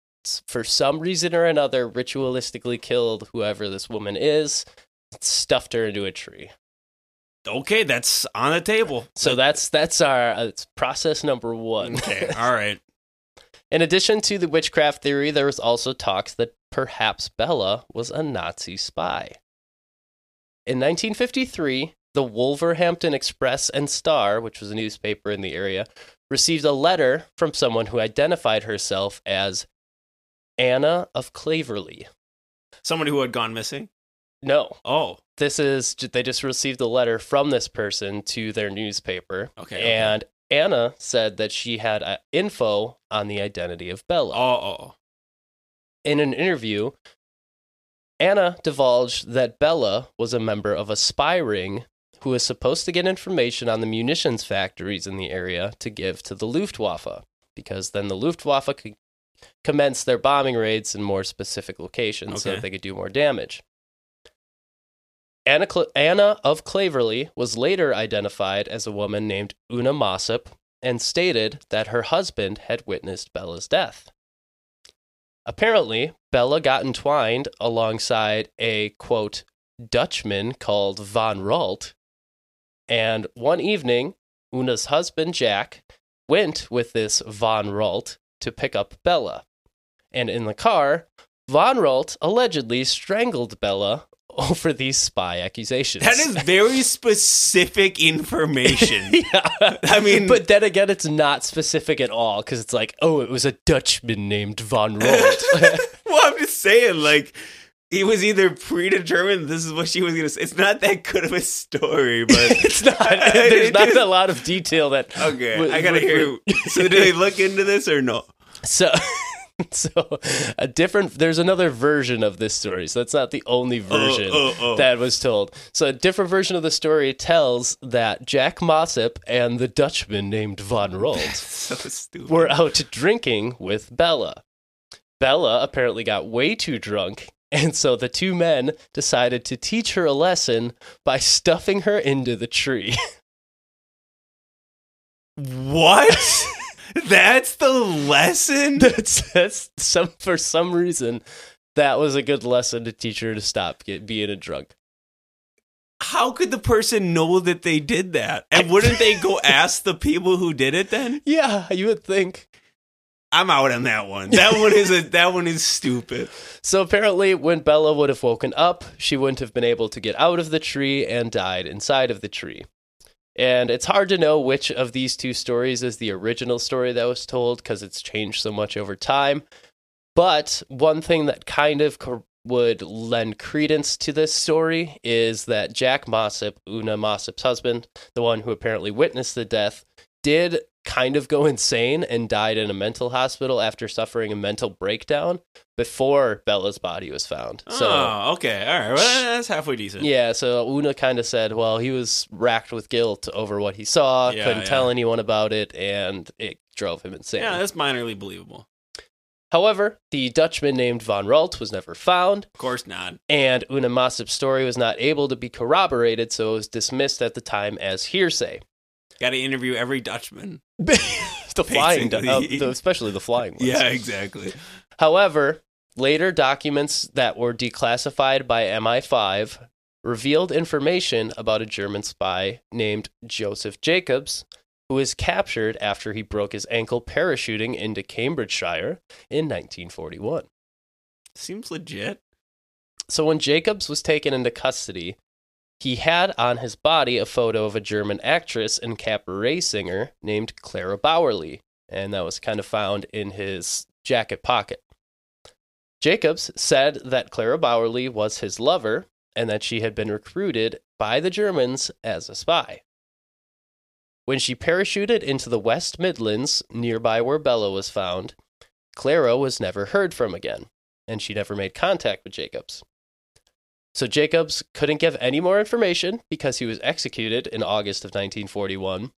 Speaker 2: for some reason or another, ritualistically killed whoever this woman is, stuffed her into a tree.
Speaker 1: Okay, that's on the table.
Speaker 2: So that's that's our uh, it's process number one.
Speaker 1: Okay, [laughs] all right.
Speaker 2: In addition to the witchcraft theory, there was also talks that perhaps Bella was a Nazi spy. In 1953, the Wolverhampton Express and Star, which was a newspaper in the area, received a letter from someone who identified herself as Anna of Claverley.
Speaker 1: Somebody who had gone missing.
Speaker 2: No,
Speaker 1: Oh,
Speaker 2: this is they just received a letter from this person to their newspaper.
Speaker 1: Okay, okay.
Speaker 2: And Anna said that she had uh, info on the identity of Bella.
Speaker 1: oh, oh.
Speaker 2: In an interview, Anna divulged that Bella was a member of a spy ring who was supposed to get information on the munitions factories in the area to give to the Luftwaffe, because then the Luftwaffe could commence their bombing raids in more specific locations so that they could do more damage. Anna, Cl- Anna of Claverley was later identified as a woman named Una Mossop and stated that her husband had witnessed Bella's death. Apparently, Bella got entwined alongside a quote Dutchman called Von Ralt, and one evening, Una's husband Jack went with this Von Ralt to pick up Bella. And in the car, Von Ralt allegedly strangled Bella [laughs] over these spy accusations.
Speaker 1: That is very specific information. [laughs]
Speaker 2: yeah.
Speaker 1: I mean-
Speaker 2: but then again, it's not specific at all because it's like, oh, it was a Dutchman named Von Rolt. [laughs]
Speaker 1: well, I'm just saying, like, it was either predetermined this is what she was going to say. It's not that good of a story, but.
Speaker 2: it's not. There's
Speaker 1: It
Speaker 2: not a lot of detail that.
Speaker 1: Okay,
Speaker 2: would-
Speaker 1: I gotta
Speaker 2: would-
Speaker 1: hear. So, do they look into this or no?
Speaker 2: So, [laughs] so a different. There's another version of this story. So that's not the only oh, version
Speaker 1: oh, oh.
Speaker 2: that was told. So a different version of the story tells that Jack Mossop and the Dutchman named Von Rolt [laughs]
Speaker 1: So
Speaker 2: were out drinking with Bella. Bella apparently got way too drunk. And so the two men decided to teach her a lesson by stuffing her into the tree. [laughs]
Speaker 1: What? [laughs] That's the lesson? [laughs]
Speaker 2: that's that's some for some reason that was a good lesson to teach her to stop get, being a drunk.
Speaker 1: How could the person know that they did that? And wouldn't they go [laughs] ask the people who did it then?
Speaker 2: Yeah, you would think.
Speaker 1: I'm out on that one. That one is a that one is stupid.
Speaker 2: So apparently, when Bella would have woken up, she wouldn't have been able to get out of the tree and died inside of the tree. And it's hard to know which of these two stories is the original story that was told because it's changed so much over time. But one thing that kind of co- would lend credence to this story is that Jack Mossop, Una Mossop's husband, the one who apparently witnessed the death, did kind of go [laughs] insane and died in a mental hospital after suffering a mental breakdown before Bella's body was found. Oh, so
Speaker 1: oh, okay. All right. Well, that's halfway decent.
Speaker 2: yeah, so Una kind of said, well, he was racked with guilt over what he saw,
Speaker 1: Yeah,
Speaker 2: couldn't
Speaker 1: yeah.
Speaker 2: tell anyone about it, and it drove him insane.
Speaker 1: Yeah, that's minorly believable.
Speaker 2: However, the Dutchman named Van Ralt was never found,
Speaker 1: Of course not.
Speaker 2: and Una Mossop's story was not able to be corroborated, so it was dismissed at the time as hearsay.
Speaker 1: Got to interview every Dutchman. [laughs]
Speaker 2: the flying, du- uh, the- especially the flying ones.
Speaker 1: Yeah, exactly.
Speaker 2: However, later documents that were declassified by MI5 revealed information about a German spy named Josef Jakobs, who was captured after he broke his ankle parachuting into Cambridgeshire in 1941.
Speaker 1: Seems legit.
Speaker 2: So when Jakobs was taken into custody, he had on his body a photo of a German actress and cabaret singer named Clara Bauerle, and that was kind of found in his jacket pocket. Jakobs said that Clara Bauerle was his lover and that she had been recruited by the Germans as a spy. When she parachuted into the West Midlands, nearby where Bella was found, Clara was never heard from again, and she never made contact with Jakobs. So Jakobs couldn't give any more information because he was executed in August of 1941.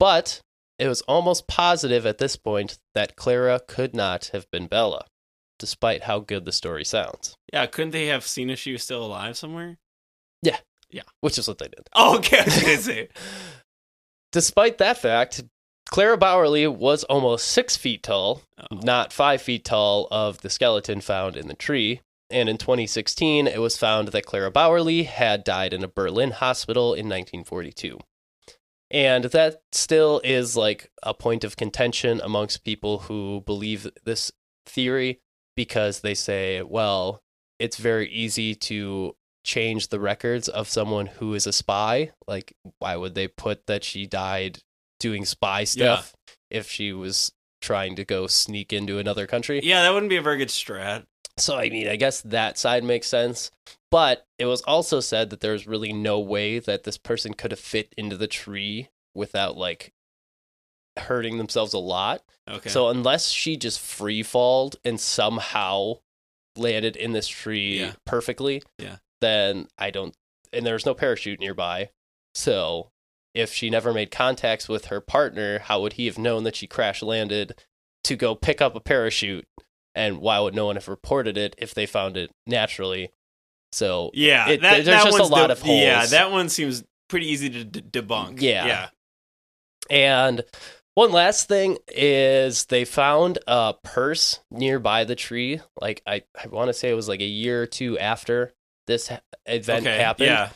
Speaker 2: But it was almost positive at this point that Clara could not have been Bella, despite how good the story sounds.
Speaker 1: Yeah, couldn't they have seen if she was still alive somewhere? Yeah. Yeah.
Speaker 2: Which is what they did.
Speaker 1: Oh, okay. [laughs] I was say.
Speaker 2: Despite that fact, Clara Bauerle was almost six feet tall,
Speaker 1: Oh.
Speaker 2: not five feet tall of the skeleton found in the tree. And in 2016, it was found that Clara Bauerle had died in a Berlin hospital in 1942. And that still is like a point of contention amongst people who believe this theory because they say, well, it's very easy to change the records of someone who is a spy. Like, why would they put that she died doing spy stuff if she was trying to go sneak into another country?
Speaker 1: Yeah, that wouldn't be a very good strat.
Speaker 2: So, I mean, I guess that side makes sense. But it was also said that there's really no way that this person could have fit into the tree without like hurting themselves a lot.
Speaker 1: Okay.
Speaker 2: So, unless she just free falled and somehow landed in this tree
Speaker 1: Yeah.
Speaker 2: perfectly,
Speaker 1: Yeah.
Speaker 2: then I don't, and there's no parachute nearby. So, if she never made contacts with her partner, how would he have known that she crash landed to go pick up a parachute? And why would no one have reported it if they found it naturally? So,
Speaker 1: yeah,
Speaker 2: it-
Speaker 1: that,
Speaker 2: there's
Speaker 1: that
Speaker 2: just a lot
Speaker 1: de-
Speaker 2: of holes.
Speaker 1: Yeah, that one seems pretty easy to d- debunk.
Speaker 2: Yeah.
Speaker 1: Yeah.
Speaker 2: And one last thing is they found a purse nearby the tree. Like I, I want to say it was like a year or two after this ha- event
Speaker 1: Okay.
Speaker 2: happened.
Speaker 1: Yeah.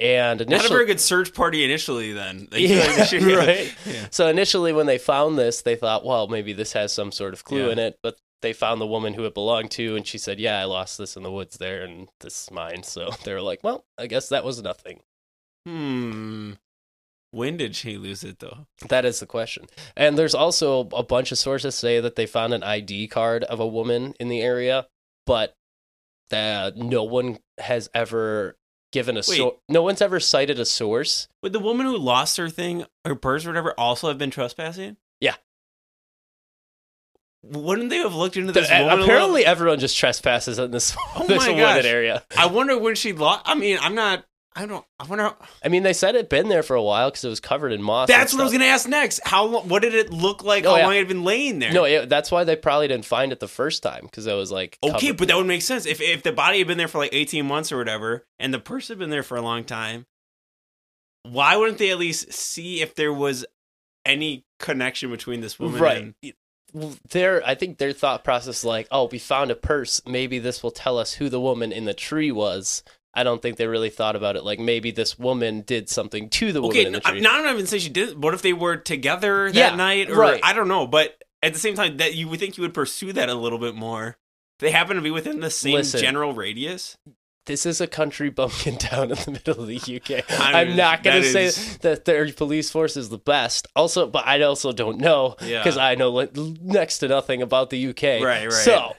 Speaker 2: And
Speaker 1: Not a very good search party initially. Then. They-
Speaker 2: Yeah, [laughs] right.
Speaker 1: Yeah.
Speaker 2: so initially when they found this, they thought, well, maybe this has some sort of clue in it, but they found the woman who it belonged to, and she said, "Yeah, I lost this in the woods there, and this is mine." So [laughs] they were like, "Well, I guess that was nothing."
Speaker 1: Hmm. When did she lose it though?
Speaker 2: That is the question. And there's also a bunch of sources say that they found an ID card of a woman in the area, but that no one has ever given a so- no one's ever cited a source.
Speaker 1: Would the woman who lost her thing, her purse or whatever, also have been trespassing?
Speaker 2: Yeah.
Speaker 1: Wouldn't they have looked into this
Speaker 2: The-
Speaker 1: woman? a little-
Speaker 2: apparently, everyone just trespasses in this, [laughs]
Speaker 1: Oh
Speaker 2: this wooded area.
Speaker 1: I wonder when she lost. I mean, I'm not. I don't. I wonder. How,
Speaker 2: I mean, they said it'd been there for a while because it was covered in moss.
Speaker 1: that's what I was going to ask next. How? What did it look like?
Speaker 2: Oh,
Speaker 1: how
Speaker 2: yeah.
Speaker 1: long it had been laying there?
Speaker 2: No, it, that's why they probably didn't find it the first time because it was like
Speaker 1: Okay, but that would make sense if if the body had been there for like 18 months or whatever, and the purse had been there for a long time. Why wouldn't they at least see if there was any connection between this woman
Speaker 2: right.
Speaker 1: and
Speaker 2: Their, I think their thought process is like, oh, we found a purse. Maybe this will tell us who the woman in the tree was. I don't think they really thought about it. Like maybe this woman did something to the woman
Speaker 1: Okay,
Speaker 2: in the
Speaker 1: I'm uh,
Speaker 2: tree.
Speaker 1: not even say she did. What if they were together that
Speaker 2: Yeah,
Speaker 1: night? Or
Speaker 2: right.
Speaker 1: I don't know, but at the same time, that you would think you would pursue that a little bit more. They happen to be within the same
Speaker 2: Listen.
Speaker 1: general radius.
Speaker 2: This is a country [laughs] bumpkin town in the middle of the UK. [laughs]
Speaker 1: I
Speaker 2: I'm
Speaker 1: mean,
Speaker 2: not going to say
Speaker 1: is-
Speaker 2: that their police force is the best. Also, but I also don't know
Speaker 1: Yeah.
Speaker 2: because I know next to nothing about the UK.
Speaker 1: Right, right.
Speaker 2: So,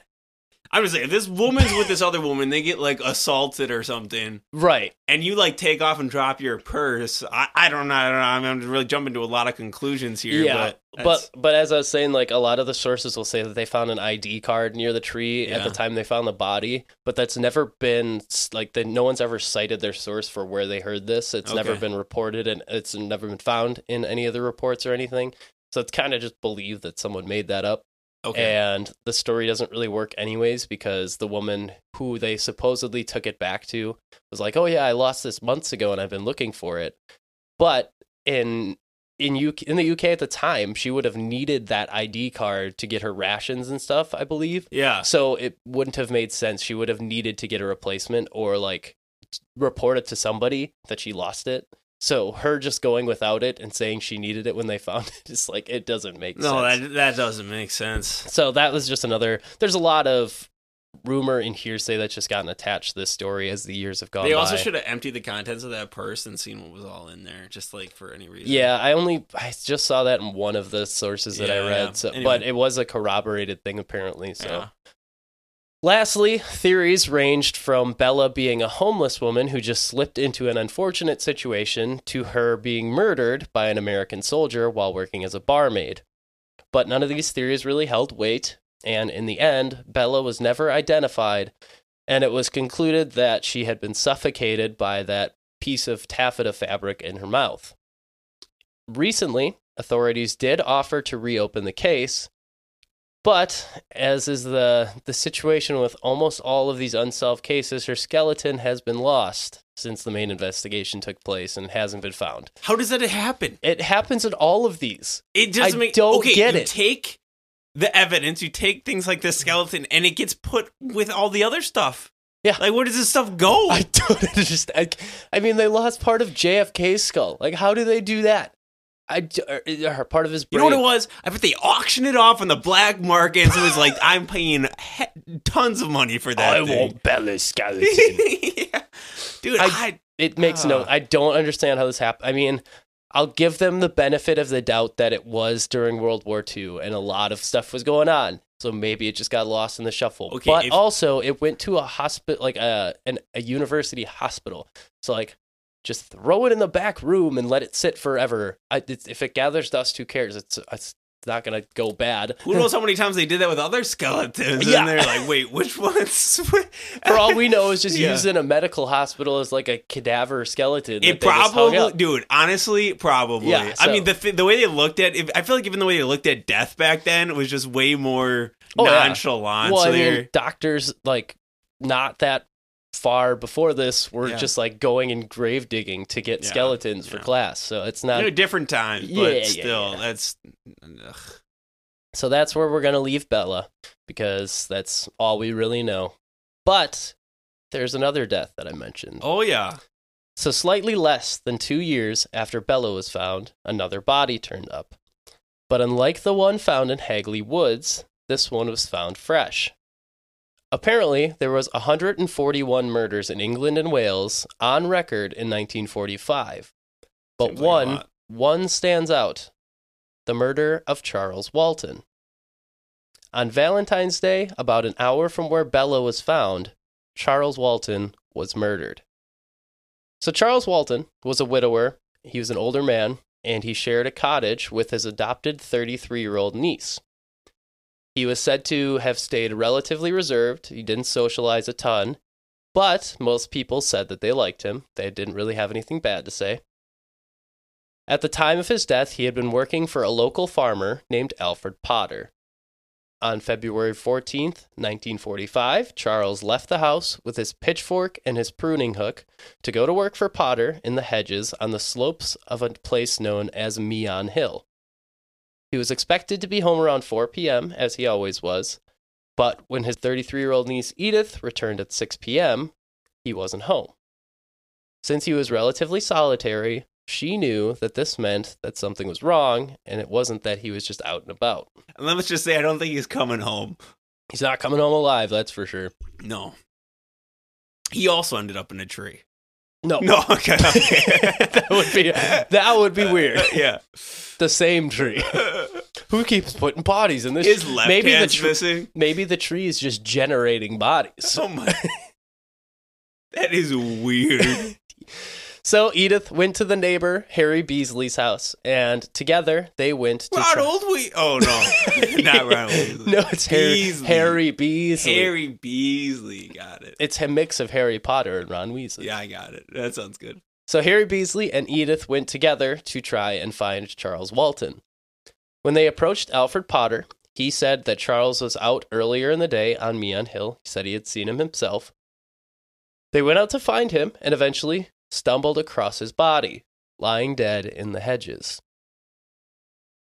Speaker 1: I'm just saying, if this woman's with this other woman, they get like assaulted or something,
Speaker 2: right.
Speaker 1: and you like take off and drop your purse. I, I don't know. I don't know. I'm, I'm really jumping to a lot of conclusions here.
Speaker 2: yeah,
Speaker 1: but
Speaker 2: but but as I was saying, like a lot of the sources will say that they found an ID card near the tree at the
Speaker 1: Yeah.
Speaker 2: time they found the body, but that's never been s- like the, no one's ever cited their source for where they heard this. It's never
Speaker 1: Okay.
Speaker 2: been reported and it's never been found in any of the reports or anything. So it's kind of just believed that someone made that up.
Speaker 1: Okay.
Speaker 2: And the story doesn't really work anyways because the woman who they supposedly took it back to was like, "Oh yeah, I lost this months ago and I've been looking for it." But in in UK in the UK at the time, she would have needed that ID card to get her rations and stuff, I believe.
Speaker 1: yeah.
Speaker 2: So it wouldn't have made sense. She would have needed to get a replacement or like report it to somebody that she lost it. So her just going without it and saying she needed it when they [laughs] found it, it is like it doesn't make
Speaker 1: No,
Speaker 2: sense.
Speaker 1: that that doesn't make sense.
Speaker 2: So that was just another. There's a lot of rumor and hearsay that's just gotten attached to this story as the years have gone
Speaker 1: They
Speaker 2: by.
Speaker 1: also should have emptied the contents of that purse and seen what was all in there, just like for any reason.
Speaker 2: Yeah, I only I just saw that in one of the sources that I read.
Speaker 1: yeah.
Speaker 2: So,
Speaker 1: Anyway.
Speaker 2: but it was a corroborated thing apparently. So.
Speaker 1: Yeah.
Speaker 2: Lastly, theories ranged from Bella being a homeless woman who just slipped into an unfortunate situation to her being murdered by an American soldier while working as a barmaid. But none of these theories really held weight, and in the end, Bella was never identified, and it was concluded that she had been suffocated by that piece of taffeta fabric in her mouth. Recently, authorities did offer to reopen the case, but as is the the situation with almost all of these unsolved cases, her skeleton has been lost since the main investigation took place and hasn't been found.
Speaker 1: How does that happen?
Speaker 2: It happens in all of these.
Speaker 1: It doesn't
Speaker 2: I
Speaker 1: make.
Speaker 2: don't
Speaker 1: okay,
Speaker 2: get
Speaker 1: you
Speaker 2: it.
Speaker 1: take the evidence, you take things like the skeleton, and it gets put with all the other stuff.
Speaker 2: Yeah.
Speaker 1: Like, where does this stuff go? [laughs]
Speaker 2: I don't understand. I, I mean, they lost part of JFK's skull. Like, how do they do that? I d- or- or part of his
Speaker 1: you know what it was? I bet they auctioned it off on the black market. And so it was like, [laughs] I'm paying he- tons of money for that.
Speaker 2: I
Speaker 1: thing.
Speaker 2: want Bella's [laughs] skeleton.
Speaker 1: yeah. Dude,
Speaker 2: I-
Speaker 1: I,
Speaker 2: it makes no.
Speaker 1: Ah.
Speaker 2: I don't understand how this happened. I mean, I'll give them the benefit of the doubt that it was during World War II and a lot of stuff was going on. So maybe it just got lost in the shuffle.
Speaker 1: Okay,
Speaker 2: but
Speaker 1: if-
Speaker 2: also it went to a hospital, like a an, a university hospital. So like, just throw it in the back room and let it sit forever. I, if it gathers dust, who cares? It's it's not gonna go bad.
Speaker 1: who knows [laughs] how many times they did that with other skeletons?
Speaker 2: Yeah.
Speaker 1: And they're like, wait, which [laughs] ones?
Speaker 2: For all we know, it's just [laughs]
Speaker 1: Yeah.
Speaker 2: used in a medical hospital as like a cadaver skeleton.
Speaker 1: It
Speaker 2: they just hung
Speaker 1: probably, dude. Honestly, probably.
Speaker 2: Yeah,
Speaker 1: I mean, the the way they looked at, if, I feel like even the way they looked at death back then was just way more
Speaker 2: Oh, yeah.
Speaker 1: nonchalant.
Speaker 2: well,
Speaker 1: so
Speaker 2: I mean, doctors like not that far before this were
Speaker 1: Yeah.
Speaker 2: just like going and grave digging to get
Speaker 1: Yeah,
Speaker 2: skeletons for class. So it's not.
Speaker 1: you know, different times,
Speaker 2: Yeah,
Speaker 1: but still, that's. Ugh.
Speaker 2: So that's where we're gonna leave Bella because that's all we really know. But there's another death that I mentioned.
Speaker 1: Oh yeah,
Speaker 2: So slightly less than two years after Bella was found, another body turned up. But unlike the one found in Hagley Woods, this one was found fresh. Apparently, there was 141 murders in England and Wales on record in 1945. But
Speaker 1: Seems
Speaker 2: one one stands out. The murder of Charles Walton. On Valentine's Day, about an hour from where Bella was found, Charles Walton was murdered. So Charles Walton was a widower. He was an older man, and he shared a cottage with his adopted 33 year old niece. He was said to have stayed relatively reserved. He didn't socialize a ton, but most people said that they liked him. They didn't really have anything bad to say. At the time of his death, he had been working for a local farmer named Alfred Potter. On February 14th, 1945, Charles left the house with his pitchfork and his pruning hook to go to work for Potter in the hedges on the slopes of a place known as Meon Hill. He was expected to be home around 4 p.m., as he always was, but when his 33 year old niece Edith returned at 6 p.m., he wasn't home. Since he was relatively solitary, she knew that this meant that something was wrong, and it wasn't that he was just out and about.
Speaker 1: And let's just say I don't think he's coming home.
Speaker 2: He's not coming home alive, that's for sure.
Speaker 1: No. He also ended up in a tree.
Speaker 2: No,
Speaker 1: No, [laughs] okay. okay. [laughs]
Speaker 2: that would be that would be uh, weird.
Speaker 1: yeah.
Speaker 2: The same tree. [laughs] Who keeps putting bodies in this?
Speaker 1: His left
Speaker 2: maybe the tr-
Speaker 1: missing.
Speaker 2: maybe the tree is just generating bodies.
Speaker 1: Oh my. that is weird.
Speaker 2: So Edith went to the neighbor Harry Beasley's house, and together they went to. try-
Speaker 1: Ronald we Oh no. [laughs] Not Ronald Weasley.
Speaker 2: no, it's Harry,
Speaker 1: Beasley.
Speaker 2: Harry Beasley.
Speaker 1: Harry Beasley. Got it.
Speaker 2: It's a mix of Harry Potter and Ron Weasley.
Speaker 1: Yeah, I got it. That sounds good.
Speaker 2: So Harry Beasley and Edith went together to try and find Charles Walton. When they approached Alfred Potter, he said that Charles was out earlier in the day on Meon Hill. He said he had seen him himself. They went out to find him and eventually stumbled across his body, lying dead in the hedges.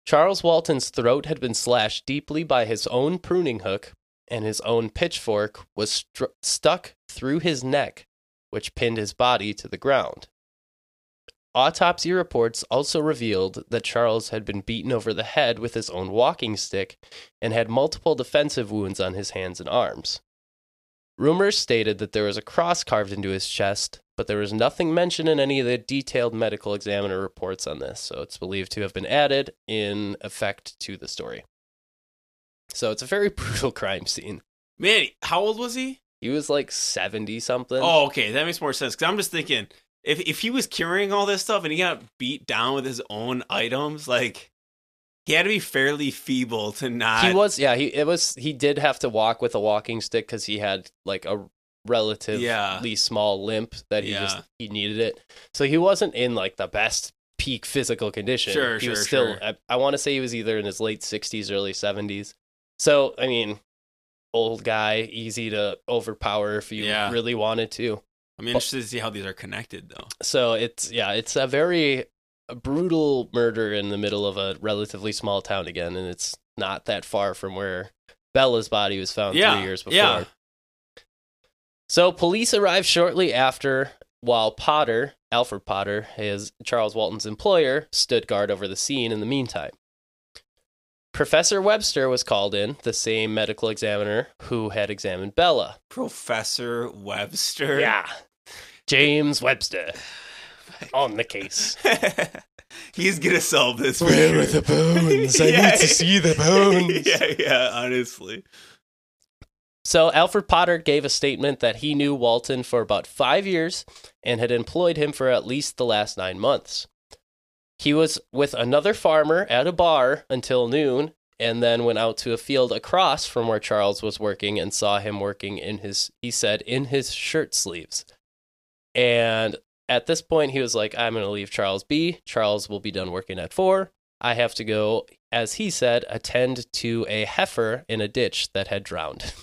Speaker 2: Charles Walton's throat had been slashed deeply by his own pruning hook, and his own pitchfork was str- stuck through his neck, which pinned his body to the ground. Autopsy reports also revealed that Charles had been beaten over the head with his own walking stick and had multiple defensive wounds on his hands and arms. Rumors stated that there was a cross carved into his chest, but there was nothing mentioned in any of the detailed medical examiner reports on this, so it's believed to have been added in effect to the story. So it's a very [laughs] brutal crime scene.
Speaker 1: Man, how old was he?
Speaker 2: He was like 70 something.
Speaker 1: Oh, okay. That makes more sense. Because I'm just thinking, if if he was carrying all this stuff and he got beat down with his own items, like he had to be fairly feeble to not.
Speaker 2: he was yeah he it was he did have to walk with a walking stick because he had like a relatively
Speaker 1: Yeah.
Speaker 2: small limp that he
Speaker 1: Yeah.
Speaker 2: just he needed it so he wasn't in like the best peak physical condition
Speaker 1: Sure,
Speaker 2: he was still
Speaker 1: sure.
Speaker 2: i, I want to say he was either in his late 60s early 70s so i mean old guy easy to overpower if you
Speaker 1: Yeah.
Speaker 2: really wanted to
Speaker 1: I'm interested to see how these are connected, though.
Speaker 2: so it's yeah it's a very brutal murder in the middle of a relatively small town again and it's not that far from where bella's body was found
Speaker 1: yeah,
Speaker 2: three years before.
Speaker 1: Yeah.
Speaker 2: so police arrived shortly after while potter alfred potter his charles walton's employer stood guard over the scene in the meantime. Professor webster was called in the same medical examiner who had examined bella.
Speaker 1: Professor Webster.
Speaker 2: yeah. James webster [laughs] on the case [laughs]
Speaker 1: He's gonna solve this. for
Speaker 2: Where
Speaker 1: sure.
Speaker 2: are the bones? I
Speaker 1: Yeah. [laughs]
Speaker 2: need to see the bones.
Speaker 1: yeah, yeah. Honestly,
Speaker 2: So Alfred Potter gave a statement that he knew Walton for about five years and had employed him for at least the last nine months. He was with another farmer at a bar until noon and then went out to a field across from where Charles was working and saw him working in his, he said, in his shirt sleeves. And at this point, he was like, I'm going to leave Charles B. Charles will be done working at four. I have to go, as he said, attend to a heifer in a ditch that had drowned.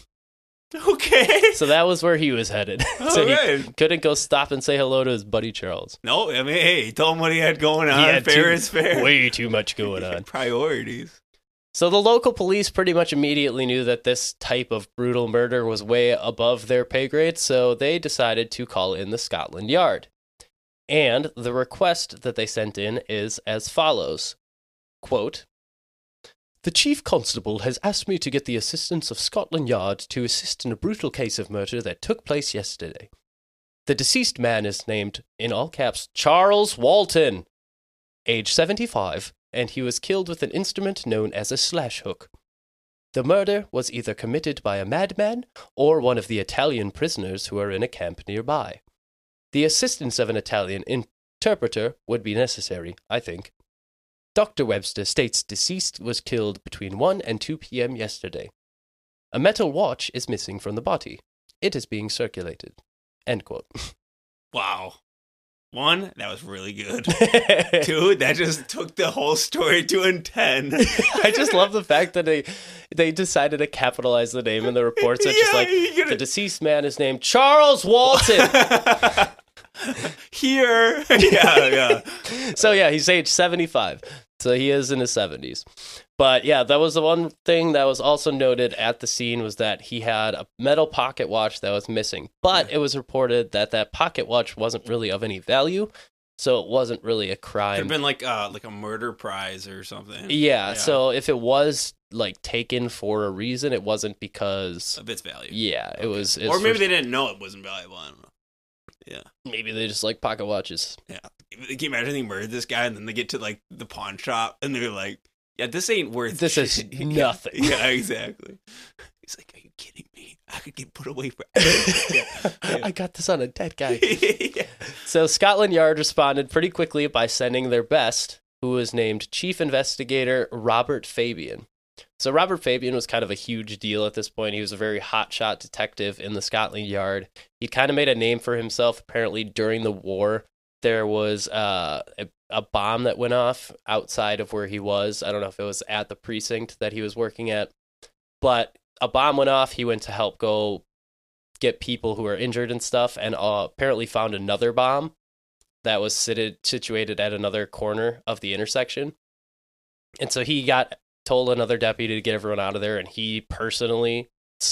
Speaker 2: [laughs]
Speaker 1: okay.
Speaker 2: So that was where he was headed. [laughs] so he couldn't go stop and say hello to his buddy Charles.
Speaker 1: No, I mean, hey, he told him what he had going on.
Speaker 2: He had
Speaker 1: fair
Speaker 2: too-
Speaker 1: is fair.
Speaker 2: Way too much [laughs] going on.
Speaker 1: Priorities.
Speaker 2: So the local police pretty much immediately knew that this type of brutal murder was way above their pay grade, so they decided to call in the Scotland Yard. And the request that they sent in is as follows quote, The Chief Constable has asked me to get the assistance of Scotland Yard to assist in a brutal case of murder that took place yesterday. The deceased man is named, in all caps, Charles Walton, age 75, and he was killed with an instrument known as a slash hook. The murder was either committed by a madman or one of the Italian prisoners who are in a camp nearby. The assistance of an Italian interpreter would be necessary, I think. Dr. Webster states deceased was killed between 1 and 2 p.m. yesterday. A metal watch is missing from the body. It is being circulated. End quote. [laughs]
Speaker 1: Wow. One, that was really good. [laughs] Two, that just took the whole story to a 10. [laughs]
Speaker 2: I just love the fact that they they decided to capitalize the name in the reports. It's just like
Speaker 1: gotta-
Speaker 2: the deceased man is named Charles Walton. [laughs]
Speaker 1: Here. yeah, yeah.
Speaker 2: so yeah, he's age 75. So he is in his 70s. But yeah, that was the one thing that was also noted at the scene was that he had a metal pocket watch that was missing. But it was reported that that pocket watch wasn't really of any value, so it wasn't really a
Speaker 1: Could
Speaker 2: crime.
Speaker 1: have been like uh like a murder prize or something.
Speaker 2: yeah,
Speaker 1: Yeah.
Speaker 2: so if it was like taken for a reason, it wasn't because
Speaker 1: Of its value.
Speaker 2: yeah, it was it's
Speaker 1: or maybe
Speaker 2: for-
Speaker 1: they didn't know it wasn't valuable. I don't know.
Speaker 2: maybe they just like pocket watches.
Speaker 1: Yeah. Can you imagine they murdered this guy and then they get to like the pawn shop and they're like, yeah, this ain't worth
Speaker 2: This is
Speaker 1: shit." [laughs] Yeah,
Speaker 2: nothing.
Speaker 1: Yeah, exactly. He's like, are you kidding me? I could get put away for [laughs] yeah.
Speaker 2: I got this on a dead guy. [laughs]
Speaker 1: yeah.
Speaker 2: So Scotland Yard responded pretty quickly by sending their best, who was named Chief Investigator Robert Fabian. So Robert Fabian was kind of a huge deal at this point. He was a very hotshot detective in the Scotland Yard. He kind of made a name for himself apparently during the war. There was uh, a, a bomb that went off outside of where he was. I don't know if it was at the precinct that he was working at, but a bomb went off. He went to help go get people who were injured and stuff, and uh, apparently found another bomb that was sited, situated at another corner of the intersection. And so he got told another deputy to get everyone out of there, and he personally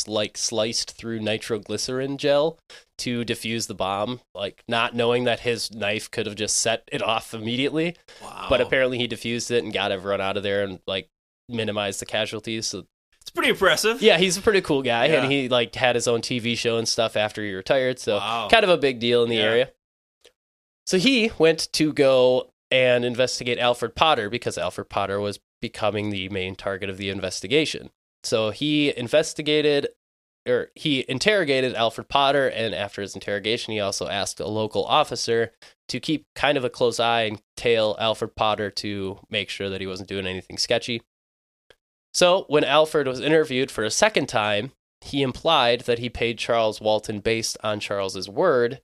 Speaker 2: like sliced through nitroglycerin gel to defuse the bomb, like not knowing that his knife could have just set it off immediately.
Speaker 1: Wow.
Speaker 2: But apparently he defused it and got everyone out of there and like minimized the casualties. So
Speaker 1: it's pretty impressive.
Speaker 2: yeah, he's a pretty cool guy,
Speaker 1: Yeah.
Speaker 2: and he like had his own TV show and stuff after he retired. So
Speaker 1: Wow.
Speaker 2: kind of a big deal in the
Speaker 1: Yeah.
Speaker 2: area. So he went to go and investigate Alfred Potter because Alfred Potter was becoming the main target of the investigation. So he investigated or he interrogated Alfred Potter and after his interrogation he also asked a local officer to keep kind of a close eye and tail Alfred Potter to make sure that he wasn't doing anything sketchy. So when Alfred was interviewed for a second time, he implied that he paid Charles Walton based on Charles's word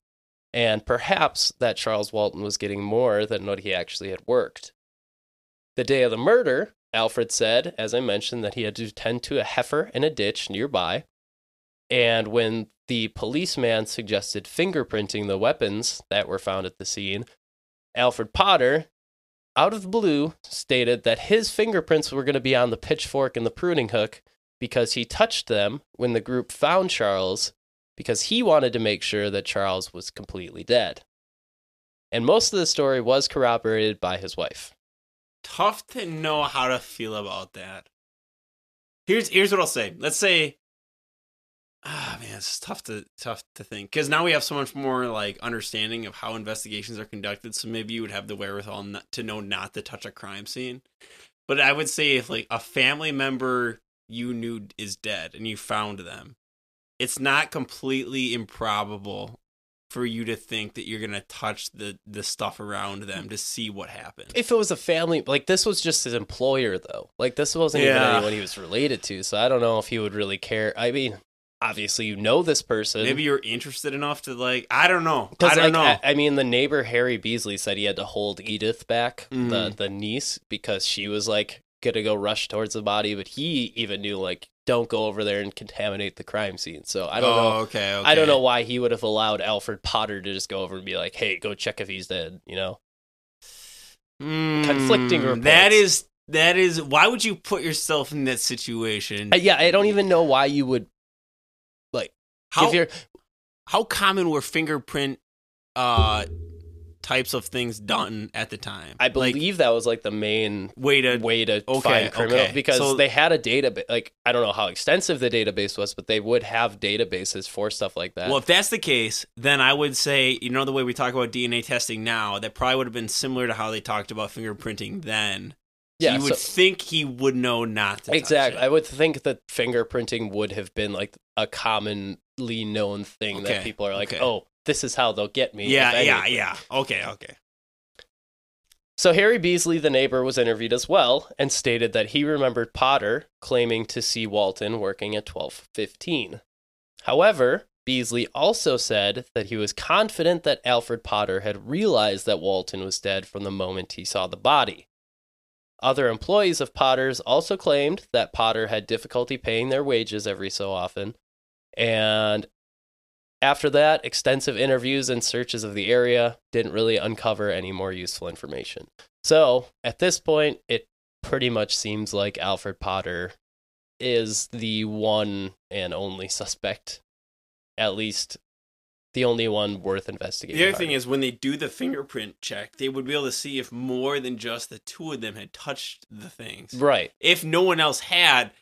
Speaker 2: and perhaps that Charles Walton was getting more than what he actually had worked. The day of the murder, Alfred said, as I mentioned, that he had to tend to a heifer in a ditch nearby. And when the policeman suggested fingerprinting the weapons that were found at the scene, Alfred Potter, out of the blue, stated that his fingerprints were going to be on the pitchfork and the pruning hook because he touched them when the group found Charles because he wanted to make sure that Charles was completely dead. And most of the story was corroborated by his wife.
Speaker 1: Tough to know how to feel about that. Here's here's what I'll say. Let's say Ah man, it's tough to tough to think because now we have so much more like understanding of how investigations are conducted. So maybe you would have the wherewithal not, to know not to touch a crime scene. But I would say if like a family member you knew is dead and you found them, it's not completely improbable for you to think that you're gonna touch the the stuff around them to see what happened.
Speaker 2: If it was a family, like this was just his employer, though. Like this wasn't even anyone he was related to. So I don't know if he would really care. I mean, obviously you know this person.
Speaker 1: Maybe you're interested enough to like. I don't know. I don't
Speaker 2: like,
Speaker 1: know.
Speaker 2: I, I mean, the neighbor Harry Beasley said he had to hold Edith back, the
Speaker 1: Mhm.
Speaker 2: the niece, because she was like gonna go rush towards the body, but he even knew like don't go over there and contaminate the crime scene. So I don't
Speaker 1: oh,
Speaker 2: know.
Speaker 1: Okay, okay.
Speaker 2: I don't know why he would have allowed Alfred Potter to just go over and be like, "Hey, go check if he's dead." You know? Conflicting
Speaker 1: Mm,
Speaker 2: reports.
Speaker 1: That is that is. Why would you put yourself in that situation?
Speaker 2: Uh, yeah, I don't even know why you would like
Speaker 1: how how common were fingerprint uh types of things done at the time.
Speaker 2: I
Speaker 1: Like,
Speaker 2: believe that was like the main
Speaker 1: way to
Speaker 2: way to
Speaker 1: Okay,
Speaker 2: find criminal
Speaker 1: okay.
Speaker 2: because
Speaker 1: So-
Speaker 2: they had a database. Like I don't know how extensive the database was, but they would have databases for stuff like that.
Speaker 1: Well, if that's the case, then I would say, you know, the way we talk about DNA testing now, that probably would have been similar to how they talked about fingerprinting then.
Speaker 2: Yeah,
Speaker 1: you would
Speaker 2: so-
Speaker 1: think he would know not to.
Speaker 2: exactly. I would think that fingerprinting would have been like a commonly known thing that people are like,
Speaker 1: okay.
Speaker 2: oh, this is how they'll get me.
Speaker 1: yeah, yeah, yeah. Okay, okay.
Speaker 2: So Harry Beasley, the neighbor, was interviewed as well and stated that he remembered Potter claiming to see Walton working at 12:15. However, Beasley also said that he was confident that Alfred Potter had realized that Walton was dead from the moment he saw the body. Other employees of Potter's also claimed that Potter had difficulty paying their wages every so often. And after that, extensive interviews and searches of the area didn't really uncover any more useful information. So, at this point, it pretty much seems like Alfred Potter is the one and only suspect, at least the only one worth investigating.
Speaker 1: The other thing is when they do the fingerprint check, they would be able to see if more than just the two of them had touched the things.
Speaker 2: right?
Speaker 1: If no one else had,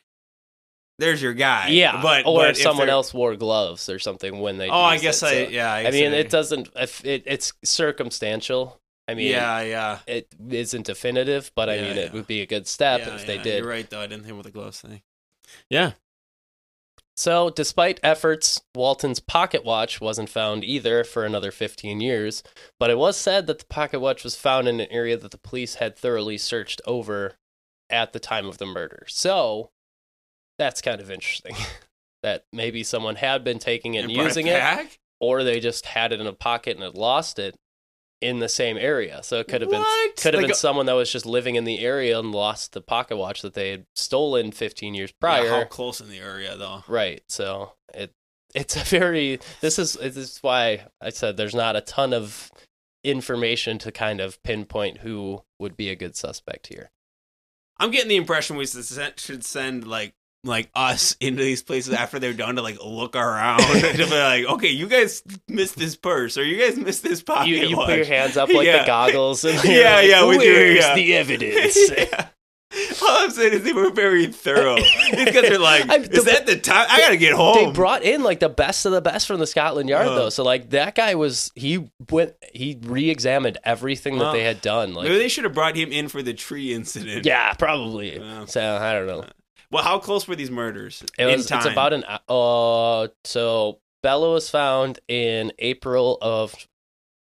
Speaker 1: there's your guy.
Speaker 2: Yeah,
Speaker 1: but
Speaker 2: or
Speaker 1: but
Speaker 2: if
Speaker 1: if
Speaker 2: someone
Speaker 1: they're-
Speaker 2: else wore gloves or something when they.
Speaker 1: Oh, I guess
Speaker 2: it,
Speaker 1: I
Speaker 2: so-
Speaker 1: yeah. I,
Speaker 2: I mean,
Speaker 1: I-
Speaker 2: it doesn't. If it, it's circumstantial. I mean,
Speaker 1: yeah, yeah.
Speaker 2: it isn't definitive, but I
Speaker 1: Yeah,
Speaker 2: mean, it would be a good step
Speaker 1: yeah,
Speaker 2: if they did.
Speaker 1: You're right though. I didn't think about the gloves thing. Yeah.
Speaker 2: So, despite efforts, Walton's pocket watch wasn't found either for another 15 years, but it was said that the pocket watch was found in an area that the police had thoroughly searched over at the time of the murder. So, that's kind of interesting. [laughs] that maybe someone had been taking it and,
Speaker 1: brought
Speaker 2: using it, or they just had it in a pocket and had lost it in the same area. So it could have been could have
Speaker 1: Like
Speaker 2: been
Speaker 1: a-
Speaker 2: someone that was just living in the area and lost the pocket watch that they had stolen 15 years prior.
Speaker 1: Yeah, how close in the area though?
Speaker 2: Right. So it it's a very this is this is why I said there's not a ton of information to kind of pinpoint who would be a good suspect here.
Speaker 1: I'm getting the impression we should send like like us [laughs] into these places after they're done to like look around [laughs] to be like, okay, you guys missed this purse or you guys missed this pocket
Speaker 2: You, you put your hands up like
Speaker 1: Yeah.
Speaker 2: the goggles and [laughs]
Speaker 1: Yeah,
Speaker 2: like,
Speaker 1: yeah, with your- yeah.
Speaker 2: the evidence?
Speaker 1: yeah. All I'm saying is they were very thorough. These guys are like, is
Speaker 2: the-
Speaker 1: that the time? I gotta get home.
Speaker 2: They brought in like the best of the best from the Scotland Yard
Speaker 1: Uh.
Speaker 2: though. So like that guy was he went he re-examined everything that they had done. Like
Speaker 1: Maybe they should have brought him in for the tree incident.
Speaker 2: yeah, probably.
Speaker 1: Yeah.
Speaker 2: So I don't know.
Speaker 1: Well, how close were these murders?
Speaker 2: It
Speaker 1: in
Speaker 2: was, it's about an uh so Bella was found in April of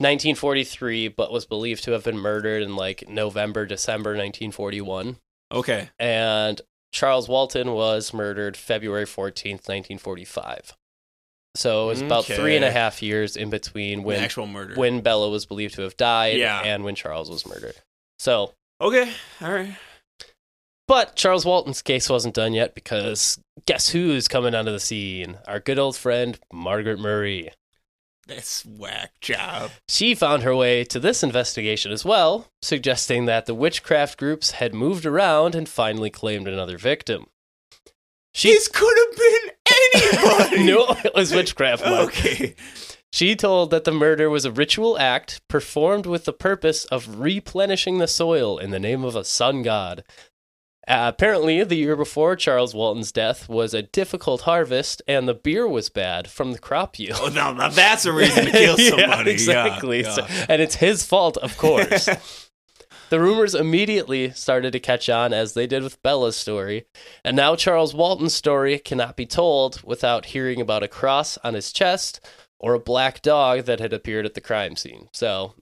Speaker 2: 1943 but was believed to have been murdered in like November December 1941
Speaker 1: okay.
Speaker 2: and Charles Walton was murdered February 14th 1945 so it was about three and a half years in between
Speaker 1: the
Speaker 2: when
Speaker 1: actual murder.
Speaker 2: when Bella was believed to have died
Speaker 1: Yeah.
Speaker 2: and when Charles was murdered so
Speaker 1: okay, all right.
Speaker 2: But Charles Walton's case wasn't done yet because guess who's coming onto the scene? Our good old friend, Margaret Murray.
Speaker 1: This whack job.
Speaker 2: She found her way to this investigation as well, suggesting that the witchcraft groups had moved around and finally claimed another victim. She
Speaker 1: This could have been anybody. [laughs]
Speaker 2: no, it was witchcraft. Mark.
Speaker 1: Okay.
Speaker 2: She told that the murder was a ritual act performed with the purpose of replenishing the soil in the name of a sun god. Uh, apparently, the year before Charles Walton's death was a difficult harvest, and the beer was bad from the crop yield.
Speaker 1: Oh, now, now that's a reason to kill [laughs]
Speaker 2: Yeah,
Speaker 1: somebody.
Speaker 2: exactly.
Speaker 1: Yeah,
Speaker 2: So- and it's his fault, of course. [laughs] the rumors immediately started to catch on, as they did with Bella's story. And now Charles Walton's story cannot be told without hearing about a cross on his chest or a black dog that had appeared at the crime scene. So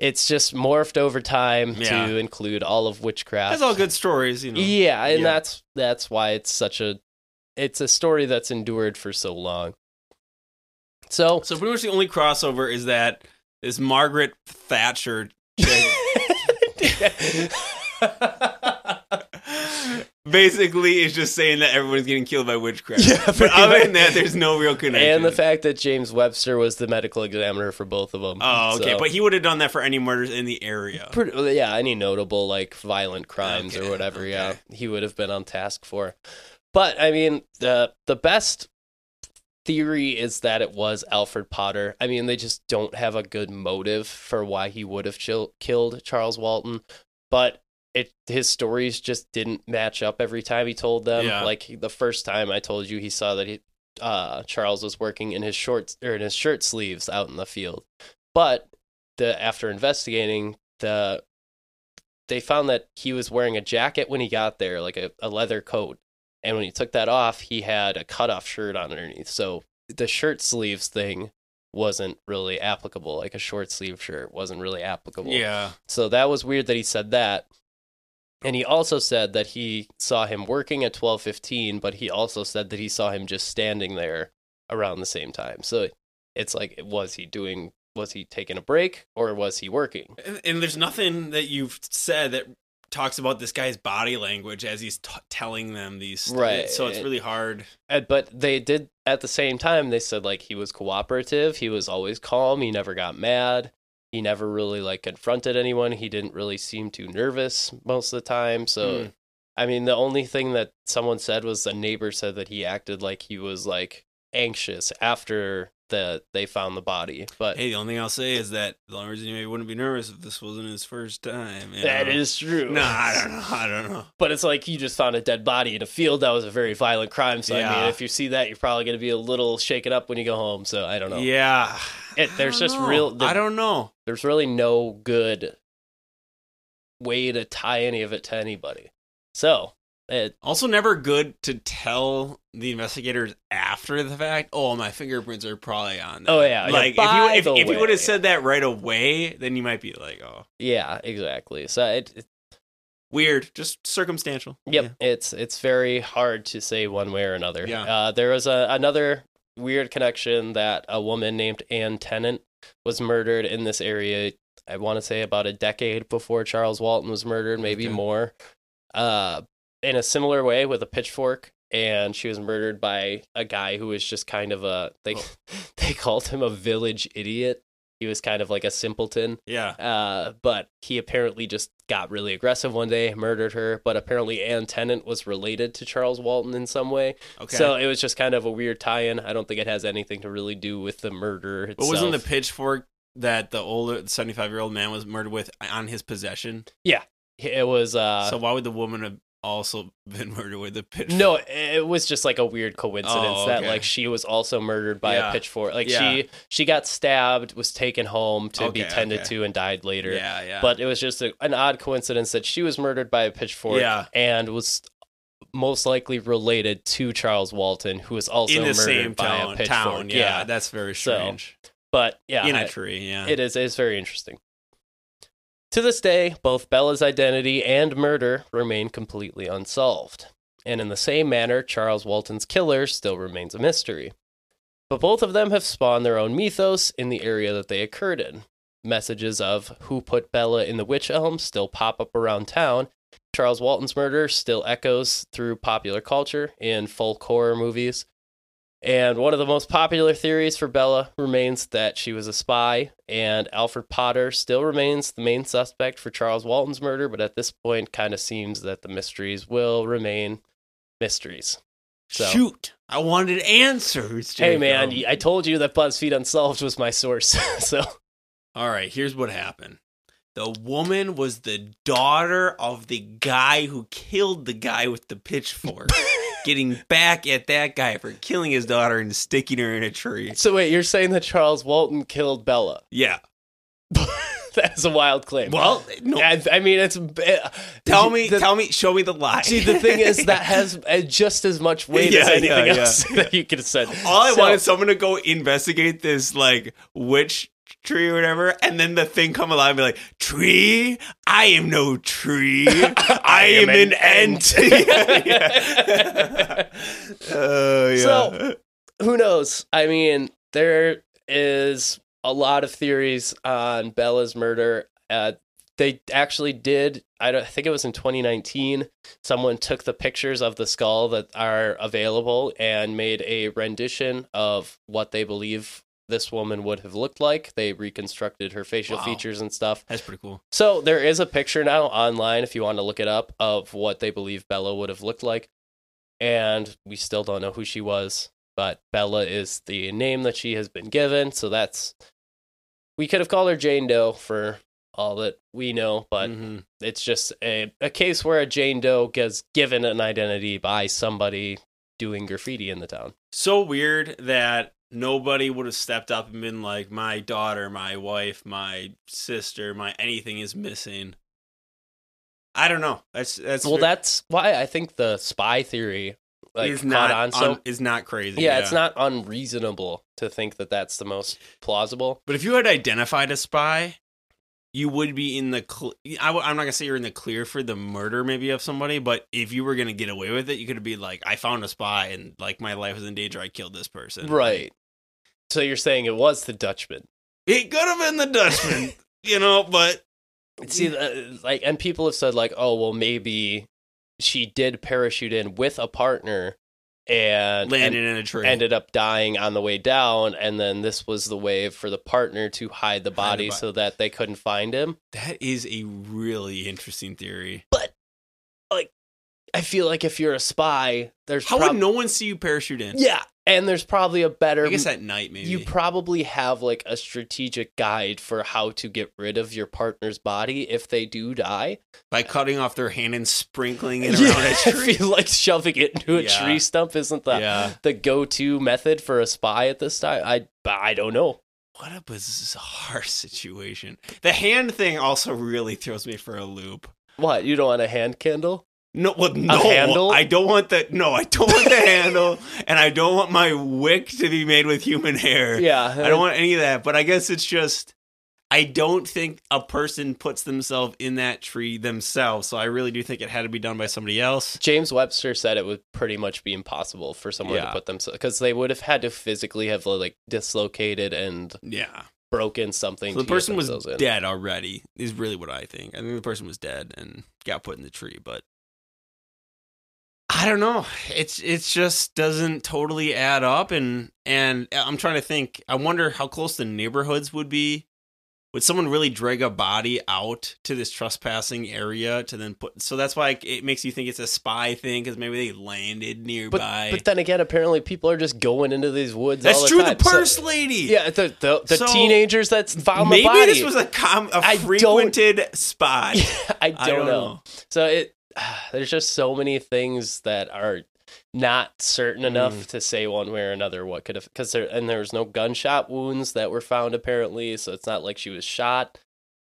Speaker 2: it's just morphed over time
Speaker 1: Yeah.
Speaker 2: to include all of witchcraft.
Speaker 1: That's all good stories, you know.
Speaker 2: Yeah, and
Speaker 1: Yeah.
Speaker 2: that's that's why it's such a it's a story that's endured for so long. So
Speaker 1: So pretty much the only crossover is that is Margaret Thatcher [laughs] [laughs] basically is just saying that everyone's getting killed by witchcraft.
Speaker 2: Yeah,
Speaker 1: but
Speaker 2: pretty
Speaker 1: other
Speaker 2: much.
Speaker 1: than that, there's no real connection.
Speaker 2: and the fact that James Webster was the medical examiner for both of them.
Speaker 1: Oh, okay.
Speaker 2: So-
Speaker 1: But he would have done that for any murders in the area.
Speaker 2: Pretty, yeah, any notable like violent crimes
Speaker 1: Okay,
Speaker 2: or whatever,
Speaker 1: okay.
Speaker 2: yeah, he would have been on task for. But I mean, the the best theory is that it was Alfred Potter. I mean, they just don't have a good motive for why he would have chil- killed Charles Walton, but it his stories just didn't match up every time he told them.
Speaker 1: Yeah.
Speaker 2: Like the first time I told you, he saw that he uh, Charles was working in his shorts or in his shirt sleeves out in the field, but the after investigating the they found that he was wearing a jacket when he got there, like a, a leather coat. And when he took that off, he had a cutoff shirt on underneath. So the shirt sleeves thing wasn't really applicable. Like a short sleeve shirt wasn't really applicable.
Speaker 1: Yeah.
Speaker 2: So that was weird that he said that. And he also said that he saw him working at 12:15, but he also said that he saw him just standing there around the same time. So it's like was he doing was he taking a break or was he working?
Speaker 1: And, and there's nothing that you've said that talks about this guy's body language as he's t- telling them these.
Speaker 2: Right.
Speaker 1: So it's really hard.
Speaker 2: Uh, but they did at the same time they said like he was cooperative he was always calm he never got mad he never really like confronted anyone he didn't really seem too nervous most of the time so
Speaker 1: Hmm.
Speaker 2: i mean the only thing that someone said was a neighbor said that he acted like he was like anxious after the they found the body but
Speaker 1: Hey, the only thing I'll say is that the only reason he wouldn't be nervous if this wasn't his first time. you
Speaker 2: that
Speaker 1: know?
Speaker 2: is true
Speaker 1: No, I don't know. I don't know. [laughs]
Speaker 2: but it's like you just found a dead body in a field that was a very violent crime so i mean if you see that you're probably going to be a little shaken up when you go home so i don't know
Speaker 1: Yeah.
Speaker 2: It- there's just
Speaker 1: know.
Speaker 2: real- the-
Speaker 1: I don't know.
Speaker 2: there's really no good way to tie any of it to anybody. So it
Speaker 1: Also, never good to tell the investigators after the fact. Oh, my fingerprints are probably on. That.
Speaker 2: Oh, yeah, yeah.
Speaker 1: Like
Speaker 2: By
Speaker 1: if you if, if you would have said that right away, then you might be like, oh,
Speaker 2: yeah, exactly. So it, it
Speaker 1: weird, just circumstantial.
Speaker 2: yep, it's it's very hard to say one way or another.
Speaker 1: Yeah.
Speaker 2: Uh, there was a, another weird connection that a woman named Ann Tennant was murdered in this area. I want to say about a decade before Charles Walton was murdered, maybe
Speaker 1: Okay.
Speaker 2: more. Uh, in a similar way with a pitchfork, and she was murdered by a guy who was just kind of a they
Speaker 1: Oh. [laughs]
Speaker 2: they called him a village idiot. He was kind of like a simpleton.
Speaker 1: Yeah.
Speaker 2: Uh, but he apparently just got really aggressive one day, murdered her. But apparently, Ann Tennant was related to Charles Walton in some way.
Speaker 1: Okay.
Speaker 2: So it was just kind of a weird tie-in. I don't think it has anything to really do with the murder
Speaker 1: but wasn't the pitchfork that the older seventy five year old man was murdered with on his possession? Yeah.
Speaker 2: It was uh
Speaker 1: so why would the woman have also [laughs] been murdered with a pitchfork?
Speaker 2: no, it was just like a weird coincidence
Speaker 1: Oh,
Speaker 2: that like she was also murdered by
Speaker 1: Yeah.
Speaker 2: a pitchfork. Like
Speaker 1: Yeah.
Speaker 2: she she got stabbed, was taken home to be tended
Speaker 1: okay.
Speaker 2: to, and died later.
Speaker 1: Yeah, yeah.
Speaker 2: But it was just a, an odd coincidence that she was murdered by a pitchfork
Speaker 1: Yeah.
Speaker 2: and was most likely related to Charles Walton, who was also
Speaker 1: in the
Speaker 2: murdered
Speaker 1: same
Speaker 2: by
Speaker 1: town,
Speaker 2: a pitchfork.
Speaker 1: town. Yeah, that's very
Speaker 2: So,
Speaker 1: strange.
Speaker 2: but yeah,
Speaker 1: in a tree. Yeah.
Speaker 2: it is it's very interesting. To this day, both Bella's identity and murder remain completely unsolved. And in the same manner, Charles Walton's killer still remains a mystery. But both of them have spawned their own mythos in the area that they occurred in. Messages of who put Bella in the wych elm still pop up around town. Charles Walton's murder still echoes through popular culture in folk horror movies. And one of the most popular theories for Bella remains that she was a spy, and Alfred Potter still remains the main suspect for Charles Walton's murder, but at this point, kind of seems that the mysteries will remain mysteries. So,
Speaker 1: Shoot! I wanted answers.
Speaker 2: hey man, I told you that BuzzFeed Unsolved was my source. [laughs] so,
Speaker 1: All right, here's what happened. The woman was the daughter of the guy who killed the guy with the pitchfork. [laughs] Getting back at that guy for killing his daughter and sticking her in a tree.
Speaker 2: so wait, you're saying that Charles Walton killed Bella?
Speaker 1: Yeah. [laughs]
Speaker 2: That's a wild claim.
Speaker 1: Well, no.
Speaker 2: I, I mean, it's
Speaker 1: tell me,
Speaker 2: the-
Speaker 1: tell me, show me the lie.
Speaker 2: See, the thing is [laughs] that has uh, just as much weight as anything
Speaker 1: yeah, yeah,
Speaker 2: else that you could have said.
Speaker 1: All I
Speaker 2: So-
Speaker 1: want is someone to go investigate this like witch tree or whatever, and then the thing come alive and be like, "Tree, I am no tree. [laughs] I, am, an ant." [laughs] yeah. [laughs] Oh yeah.
Speaker 2: So- who knows? I mean, there is a lot of theories on Bella's murder. Uh, they actually did. I, don't, I think it was in 2019. Someone took the pictures of the skull that are available and made a rendition of what they believe this woman would have looked like. They reconstructed her facial
Speaker 1: Wow.
Speaker 2: features and stuff.
Speaker 1: That's pretty cool.
Speaker 2: So there is a picture now online if you want to look it up of what they believe Bella would have looked like. And we still don't know who she was, but Bella is the name that she has been given. So that's we could have called her Jane Doe for all that we know, but
Speaker 1: Mhm.
Speaker 2: it's just a, a case where a Jane Doe gets given an identity by somebody doing graffiti in the town.
Speaker 1: so weird that nobody would have stepped up and been like, my daughter, my wife, my sister, my anything is missing. I don't know. That's that's
Speaker 2: well, that's why I think the spy theory like
Speaker 1: is not
Speaker 2: on so
Speaker 1: un- is not crazy.
Speaker 2: yeah, it's not unreasonable to think that that's the most plausible.
Speaker 1: But if you had identified a spy, you would be in the. Cl- I w- I'm not gonna say you're in the clear for the murder, maybe of somebody. But if you were gonna get away with it, you could be like, I found a spy, and like my life is in danger. I killed this person.
Speaker 2: Right. So you're saying it was the Dutchman.
Speaker 1: It could have been the Dutchman, [laughs] you know. But
Speaker 2: See, like, and people have said like, oh, well, maybe she did parachute in with a partner and
Speaker 1: landed in a tree.
Speaker 2: ended up dying on the way down, and then this was the way for the partner to hide the body
Speaker 1: bo-
Speaker 2: so that they couldn't find him.
Speaker 1: That is a really interesting theory.
Speaker 2: I feel like if you're a spy, there's
Speaker 1: How
Speaker 2: prob-
Speaker 1: would no one see you parachute in?
Speaker 2: yeah, and there's probably a better.
Speaker 1: I guess at night maybe.
Speaker 2: you probably have like a strategic guide for how to get rid of your partner's body if they do die.
Speaker 1: by cutting off their hand and sprinkling it [laughs]
Speaker 2: Yeah,
Speaker 1: around a [laughs] tree.
Speaker 2: like shoving it into a
Speaker 1: Yeah.
Speaker 2: tree stump isn't the
Speaker 1: Yeah.
Speaker 2: the go-to method for a spy at this time. I I don't know.
Speaker 1: What a bizarre situation. The hand thing also really throws me for a loop.
Speaker 2: What you don't want a hand candle?
Speaker 1: No, well, no? I don't want the no, I don't want the handle, and I don't want my wick to be made with human hair.
Speaker 2: Yeah,
Speaker 1: I don't want any of that. But I guess it's just I don't think a person puts themselves in that tree themselves. So I really do think it had to be done by somebody else.
Speaker 2: James Webster said it would pretty much be impossible for someone
Speaker 1: Yeah.
Speaker 2: to put themselves because they would have had to physically have like dislocated and
Speaker 1: Yeah.
Speaker 2: broken something.
Speaker 1: So the person was
Speaker 2: in.
Speaker 1: dead already. Is really what I think. I think the person was dead and got put in the tree, but I don't know. It's it's just doesn't totally add up and and I'm trying to think. I wonder how close the neighborhoods would be. Would someone really drag a body out to this trespassing area to then put? So that's why it makes you think it's a spy thing because maybe they landed
Speaker 2: But,
Speaker 1: nearby.
Speaker 2: but then again, apparently people are just going into these woods. all
Speaker 1: that's
Speaker 2: the
Speaker 1: true.
Speaker 2: time.
Speaker 1: The
Speaker 2: So-
Speaker 1: purse lady.
Speaker 2: yeah, the the, the
Speaker 1: So,
Speaker 2: teenagers that found
Speaker 1: maybe
Speaker 2: the body.
Speaker 1: Maybe this was a com- a frequented spot.
Speaker 2: I don't, [laughs]
Speaker 1: I don't
Speaker 2: know.
Speaker 1: know.
Speaker 2: So it [sighs] there's just so many things that are not certain enough
Speaker 1: Mm.
Speaker 2: to say one way or another what could have because there and there was no gunshot wounds that were found apparently, so it's not like she was shot.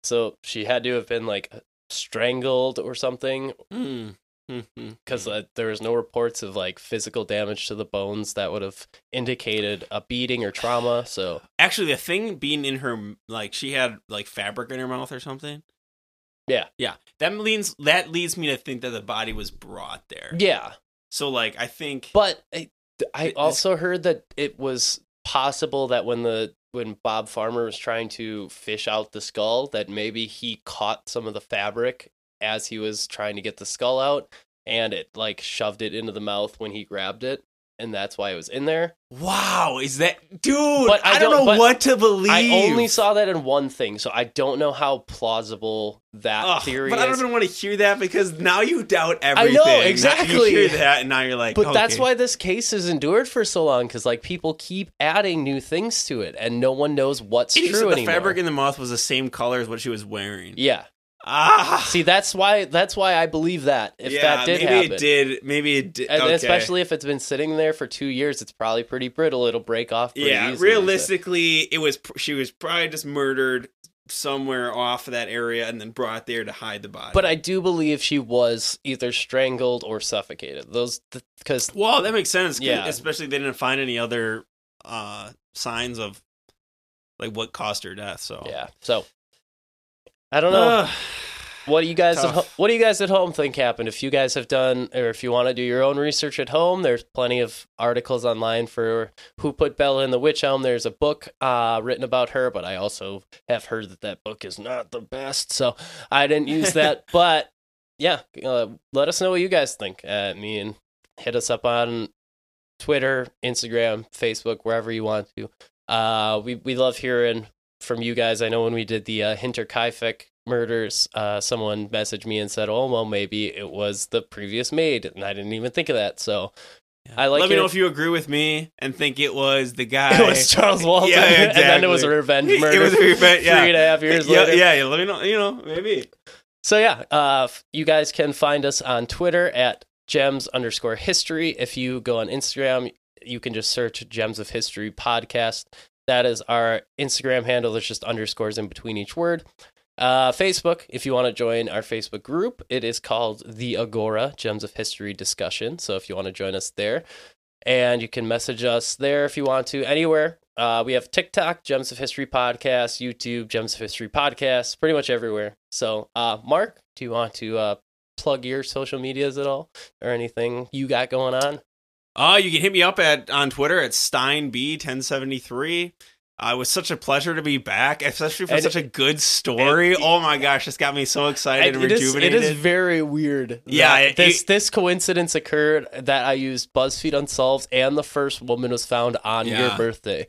Speaker 2: So she had to have been like strangled or something
Speaker 1: Mm. Mhm.
Speaker 2: because uh, there was no reports of like physical damage to the bones that would have indicated a beating or trauma. So
Speaker 1: actually, the thing being in her, like she had like fabric in her mouth or something.
Speaker 2: Yeah.
Speaker 1: yeah. That leads that leads me to think that the body was brought there.
Speaker 2: yeah,
Speaker 1: So like, I think.
Speaker 2: But I, I also heard that it was possible that when the when Bob Farmer was trying to fish out the skull, that maybe he caught some of the fabric as he was trying to get the skull out, and it like shoved it into the mouth when he grabbed it, and that's why it was in there.
Speaker 1: Wow, is that dude?
Speaker 2: But I
Speaker 1: I, don't
Speaker 2: don't-
Speaker 1: know what to believe.
Speaker 2: I only saw that in one thing, so I don't know how plausible that
Speaker 1: Ugh,
Speaker 2: theory
Speaker 1: but I don't even want to hear that because now you doubt
Speaker 2: know,
Speaker 1: everything. Now
Speaker 2: exactly.
Speaker 1: You hear that, and now you're like,
Speaker 2: But that's why this case has endured for so long, because like people keep adding new things to it, and no one knows what's
Speaker 1: And
Speaker 2: true
Speaker 1: said the
Speaker 2: anymore.
Speaker 1: fabric in the moth was the same color as what she was wearing.
Speaker 2: yeah,
Speaker 1: Ah,
Speaker 2: See, that's why that's why I believe that if
Speaker 1: yeah,
Speaker 2: that did
Speaker 1: maybe
Speaker 2: happen,
Speaker 1: it did. Maybe it did. okay.
Speaker 2: especially if it's been sitting there for two years, it's probably pretty brittle. It'll break off. Pretty
Speaker 1: yeah,
Speaker 2: easily, so-
Speaker 1: realistically, it was she was probably just murdered somewhere off of that area and then brought there to hide the body.
Speaker 2: But I do believe she was either strangled or suffocated. Those because
Speaker 1: well, that makes sense.
Speaker 2: Yeah.
Speaker 1: especially they didn't find any other uh signs of like what caused her death. So
Speaker 2: yeah. So I don't know.
Speaker 1: Ugh.
Speaker 2: What do you guys at What do you guys at home think happened? If you guys have done, or if you want to do your own research at home, there's plenty of articles online for who put Bella in the wych elm. There's a book uh, written about her, but I also have heard that that book is not the best, so I didn't use that. [laughs] but yeah, uh, let us know what you guys think. Uh, me and hit us up on Twitter, Instagram, Facebook, wherever you want to. Uh, we we love hearing from you guys. I know when we did the uh, Hinterkaifeck murders, uh, someone messaged me and said, "Oh, well, maybe it was the previous maid," and I didn't even think of that. So I like
Speaker 1: Let me
Speaker 2: your-
Speaker 1: know if you agree with me and think it was the [laughs] guy.
Speaker 2: It was Charles Walton,
Speaker 1: Yeah, [laughs]
Speaker 2: and then it was a
Speaker 1: exactly.
Speaker 2: revenge [laughs]
Speaker 1: It was a revenge- yeah.
Speaker 2: three and a half years
Speaker 1: yeah,
Speaker 2: later.
Speaker 1: yeah, yeah. Let me know. You know, maybe.
Speaker 2: So yeah, uh, you guys can find us on Twitter at gems underscore history. If you go on Instagram, you can just search Gems of History podcast. That is our Instagram handle. There's just underscores in between each word. Uh, Facebook, if you want to join our Facebook group, it is called the Agora Gems of History Discussion. So if you want to join us there, and you can message us there if you want to anywhere. Uh, we have TikTok, Gems of History Podcast, YouTube, Gems of History Podcast, pretty much everywhere. So, uh, Mark, do you want to uh, plug your social medias at all or anything you got going on?
Speaker 1: Uh, you can hit me up at on Twitter at SteinB1073. Uh, it was such a pleasure to be back, especially for
Speaker 2: And-
Speaker 1: such a good story. oh my gosh, it's got me so excited and
Speaker 2: it, is, it
Speaker 1: rejuvenated.
Speaker 2: is very weird.
Speaker 1: Yeah, it-
Speaker 2: this this coincidence occurred that I used BuzzFeed Unsolved, and the first woman was found on your birthday.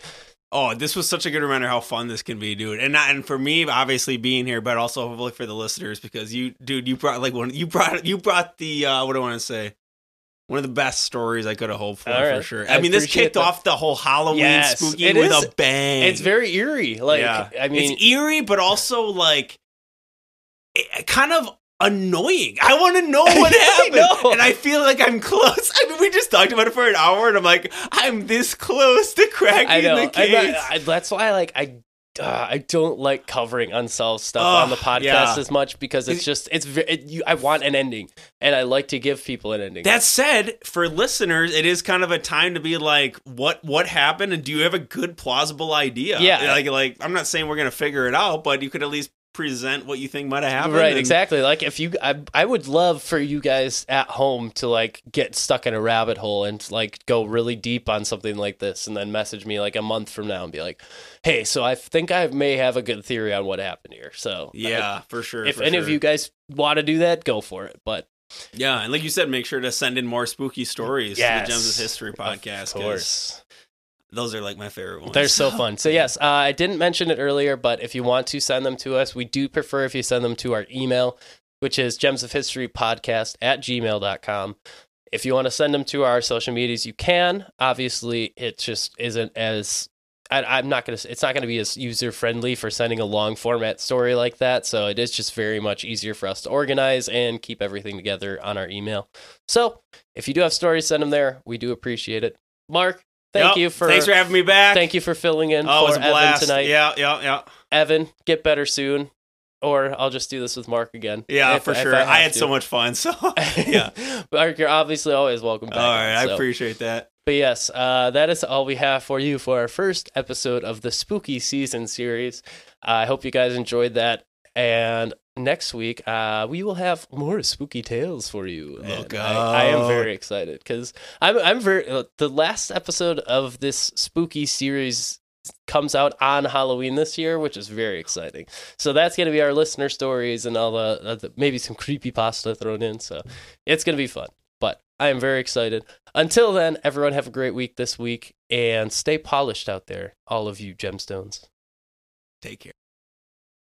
Speaker 1: Oh, this was such a good reminder how fun this can be, dude. And not, and for me, obviously being here, but also hopefully for the listeners because you, dude, you brought like one. You brought you brought the uh, what do I want to say? One of the best stories I could have hoped for
Speaker 2: All
Speaker 1: for sure.
Speaker 2: I
Speaker 1: I, mean, this kicked
Speaker 2: that.
Speaker 1: off the whole Halloween
Speaker 2: Yes,
Speaker 1: spooky with
Speaker 2: is-
Speaker 1: a bang.
Speaker 2: It's very eerie. Like,
Speaker 1: Yeah.
Speaker 2: I mean,
Speaker 1: it's eerie, but also like it, kind of annoying. I want to know [laughs] what
Speaker 2: I
Speaker 1: happened,
Speaker 2: know.
Speaker 1: and I feel like I'm close. I mean, we just talked about it for an hour, and I'm like, I'm this close to cracking
Speaker 2: I
Speaker 1: the
Speaker 2: I-
Speaker 1: case.
Speaker 2: I- that's why, like, I. Uh, I don't like covering unsolved stuff
Speaker 1: Ugh,
Speaker 2: on the podcast
Speaker 1: yeah.
Speaker 2: as much because it's just it's it, you, I want an ending and I like to give people an ending.
Speaker 1: That said, for listeners, it is kind of a time to be like, what what happened, and do you have a good plausible idea?
Speaker 2: Yeah.
Speaker 1: like like I'm not saying we're gonna figure it out, but you could at least present what you think might have happened.
Speaker 2: right
Speaker 1: and-
Speaker 2: exactly like if you I, I would love for you guys at home to like get stuck in a rabbit hole and like go really deep on something like this and then message me like a month from now and be like hey so i think i may have a good theory on what happened here so
Speaker 1: Yeah, for sure.
Speaker 2: if
Speaker 1: for
Speaker 2: any of you guys want to do that go for it but
Speaker 1: Yeah, and like you said, make sure to send in more spooky stories
Speaker 2: Yes.
Speaker 1: to the Gems of History podcast.
Speaker 2: of course
Speaker 1: those are like my favorite ones.
Speaker 2: They're so [laughs] fun. So yes, uh, I didn't mention it earlier, but if you want to send them to us, we do prefer if you send them to our email, which is gems of history podcast at gmail.com. If you want to send them to our social medias, you can. Obviously, it just isn't as I, I'm not gonna. It's not gonna be as user friendly for sending a long format story like that. So it is just very much easier for us to organize and keep everything together on our email. So if you do have stories, send them there. We do appreciate it. Mark, thank
Speaker 1: Yep.
Speaker 2: you for
Speaker 1: thanks for having me back.
Speaker 2: Thank you for filling in
Speaker 1: Oh, was
Speaker 2: for
Speaker 1: a
Speaker 2: Evan
Speaker 1: blast.
Speaker 2: tonight.
Speaker 1: Yeah, yeah, yeah,
Speaker 2: Evan, get better soon. Or I'll just do this with Mark again.
Speaker 1: yeah,
Speaker 2: if-
Speaker 1: for sure.
Speaker 2: have
Speaker 1: I, had
Speaker 2: to.
Speaker 1: so much fun. So [laughs] [laughs] yeah.
Speaker 2: Mark, you're obviously always welcome back.
Speaker 1: All right,
Speaker 2: on,
Speaker 1: I appreciate that.
Speaker 2: But yes, uh, that is all we have for you for our first episode of the Spooky Season series. Uh, I hope you guys enjoyed that. And next week, uh, we will have more spooky tales for you.
Speaker 1: Oh,
Speaker 2: And I, I am very excited because I'm I'm very uh, the last episode of this spooky series comes out on Halloween this year, which is very exciting. So that's going to be our listener stories and all the, uh, the maybe some creepy pasta thrown in. So it's going to be fun. But I am very excited. Until then, everyone have a great week this week and stay polished out there, all of you gemstones.
Speaker 1: Take care.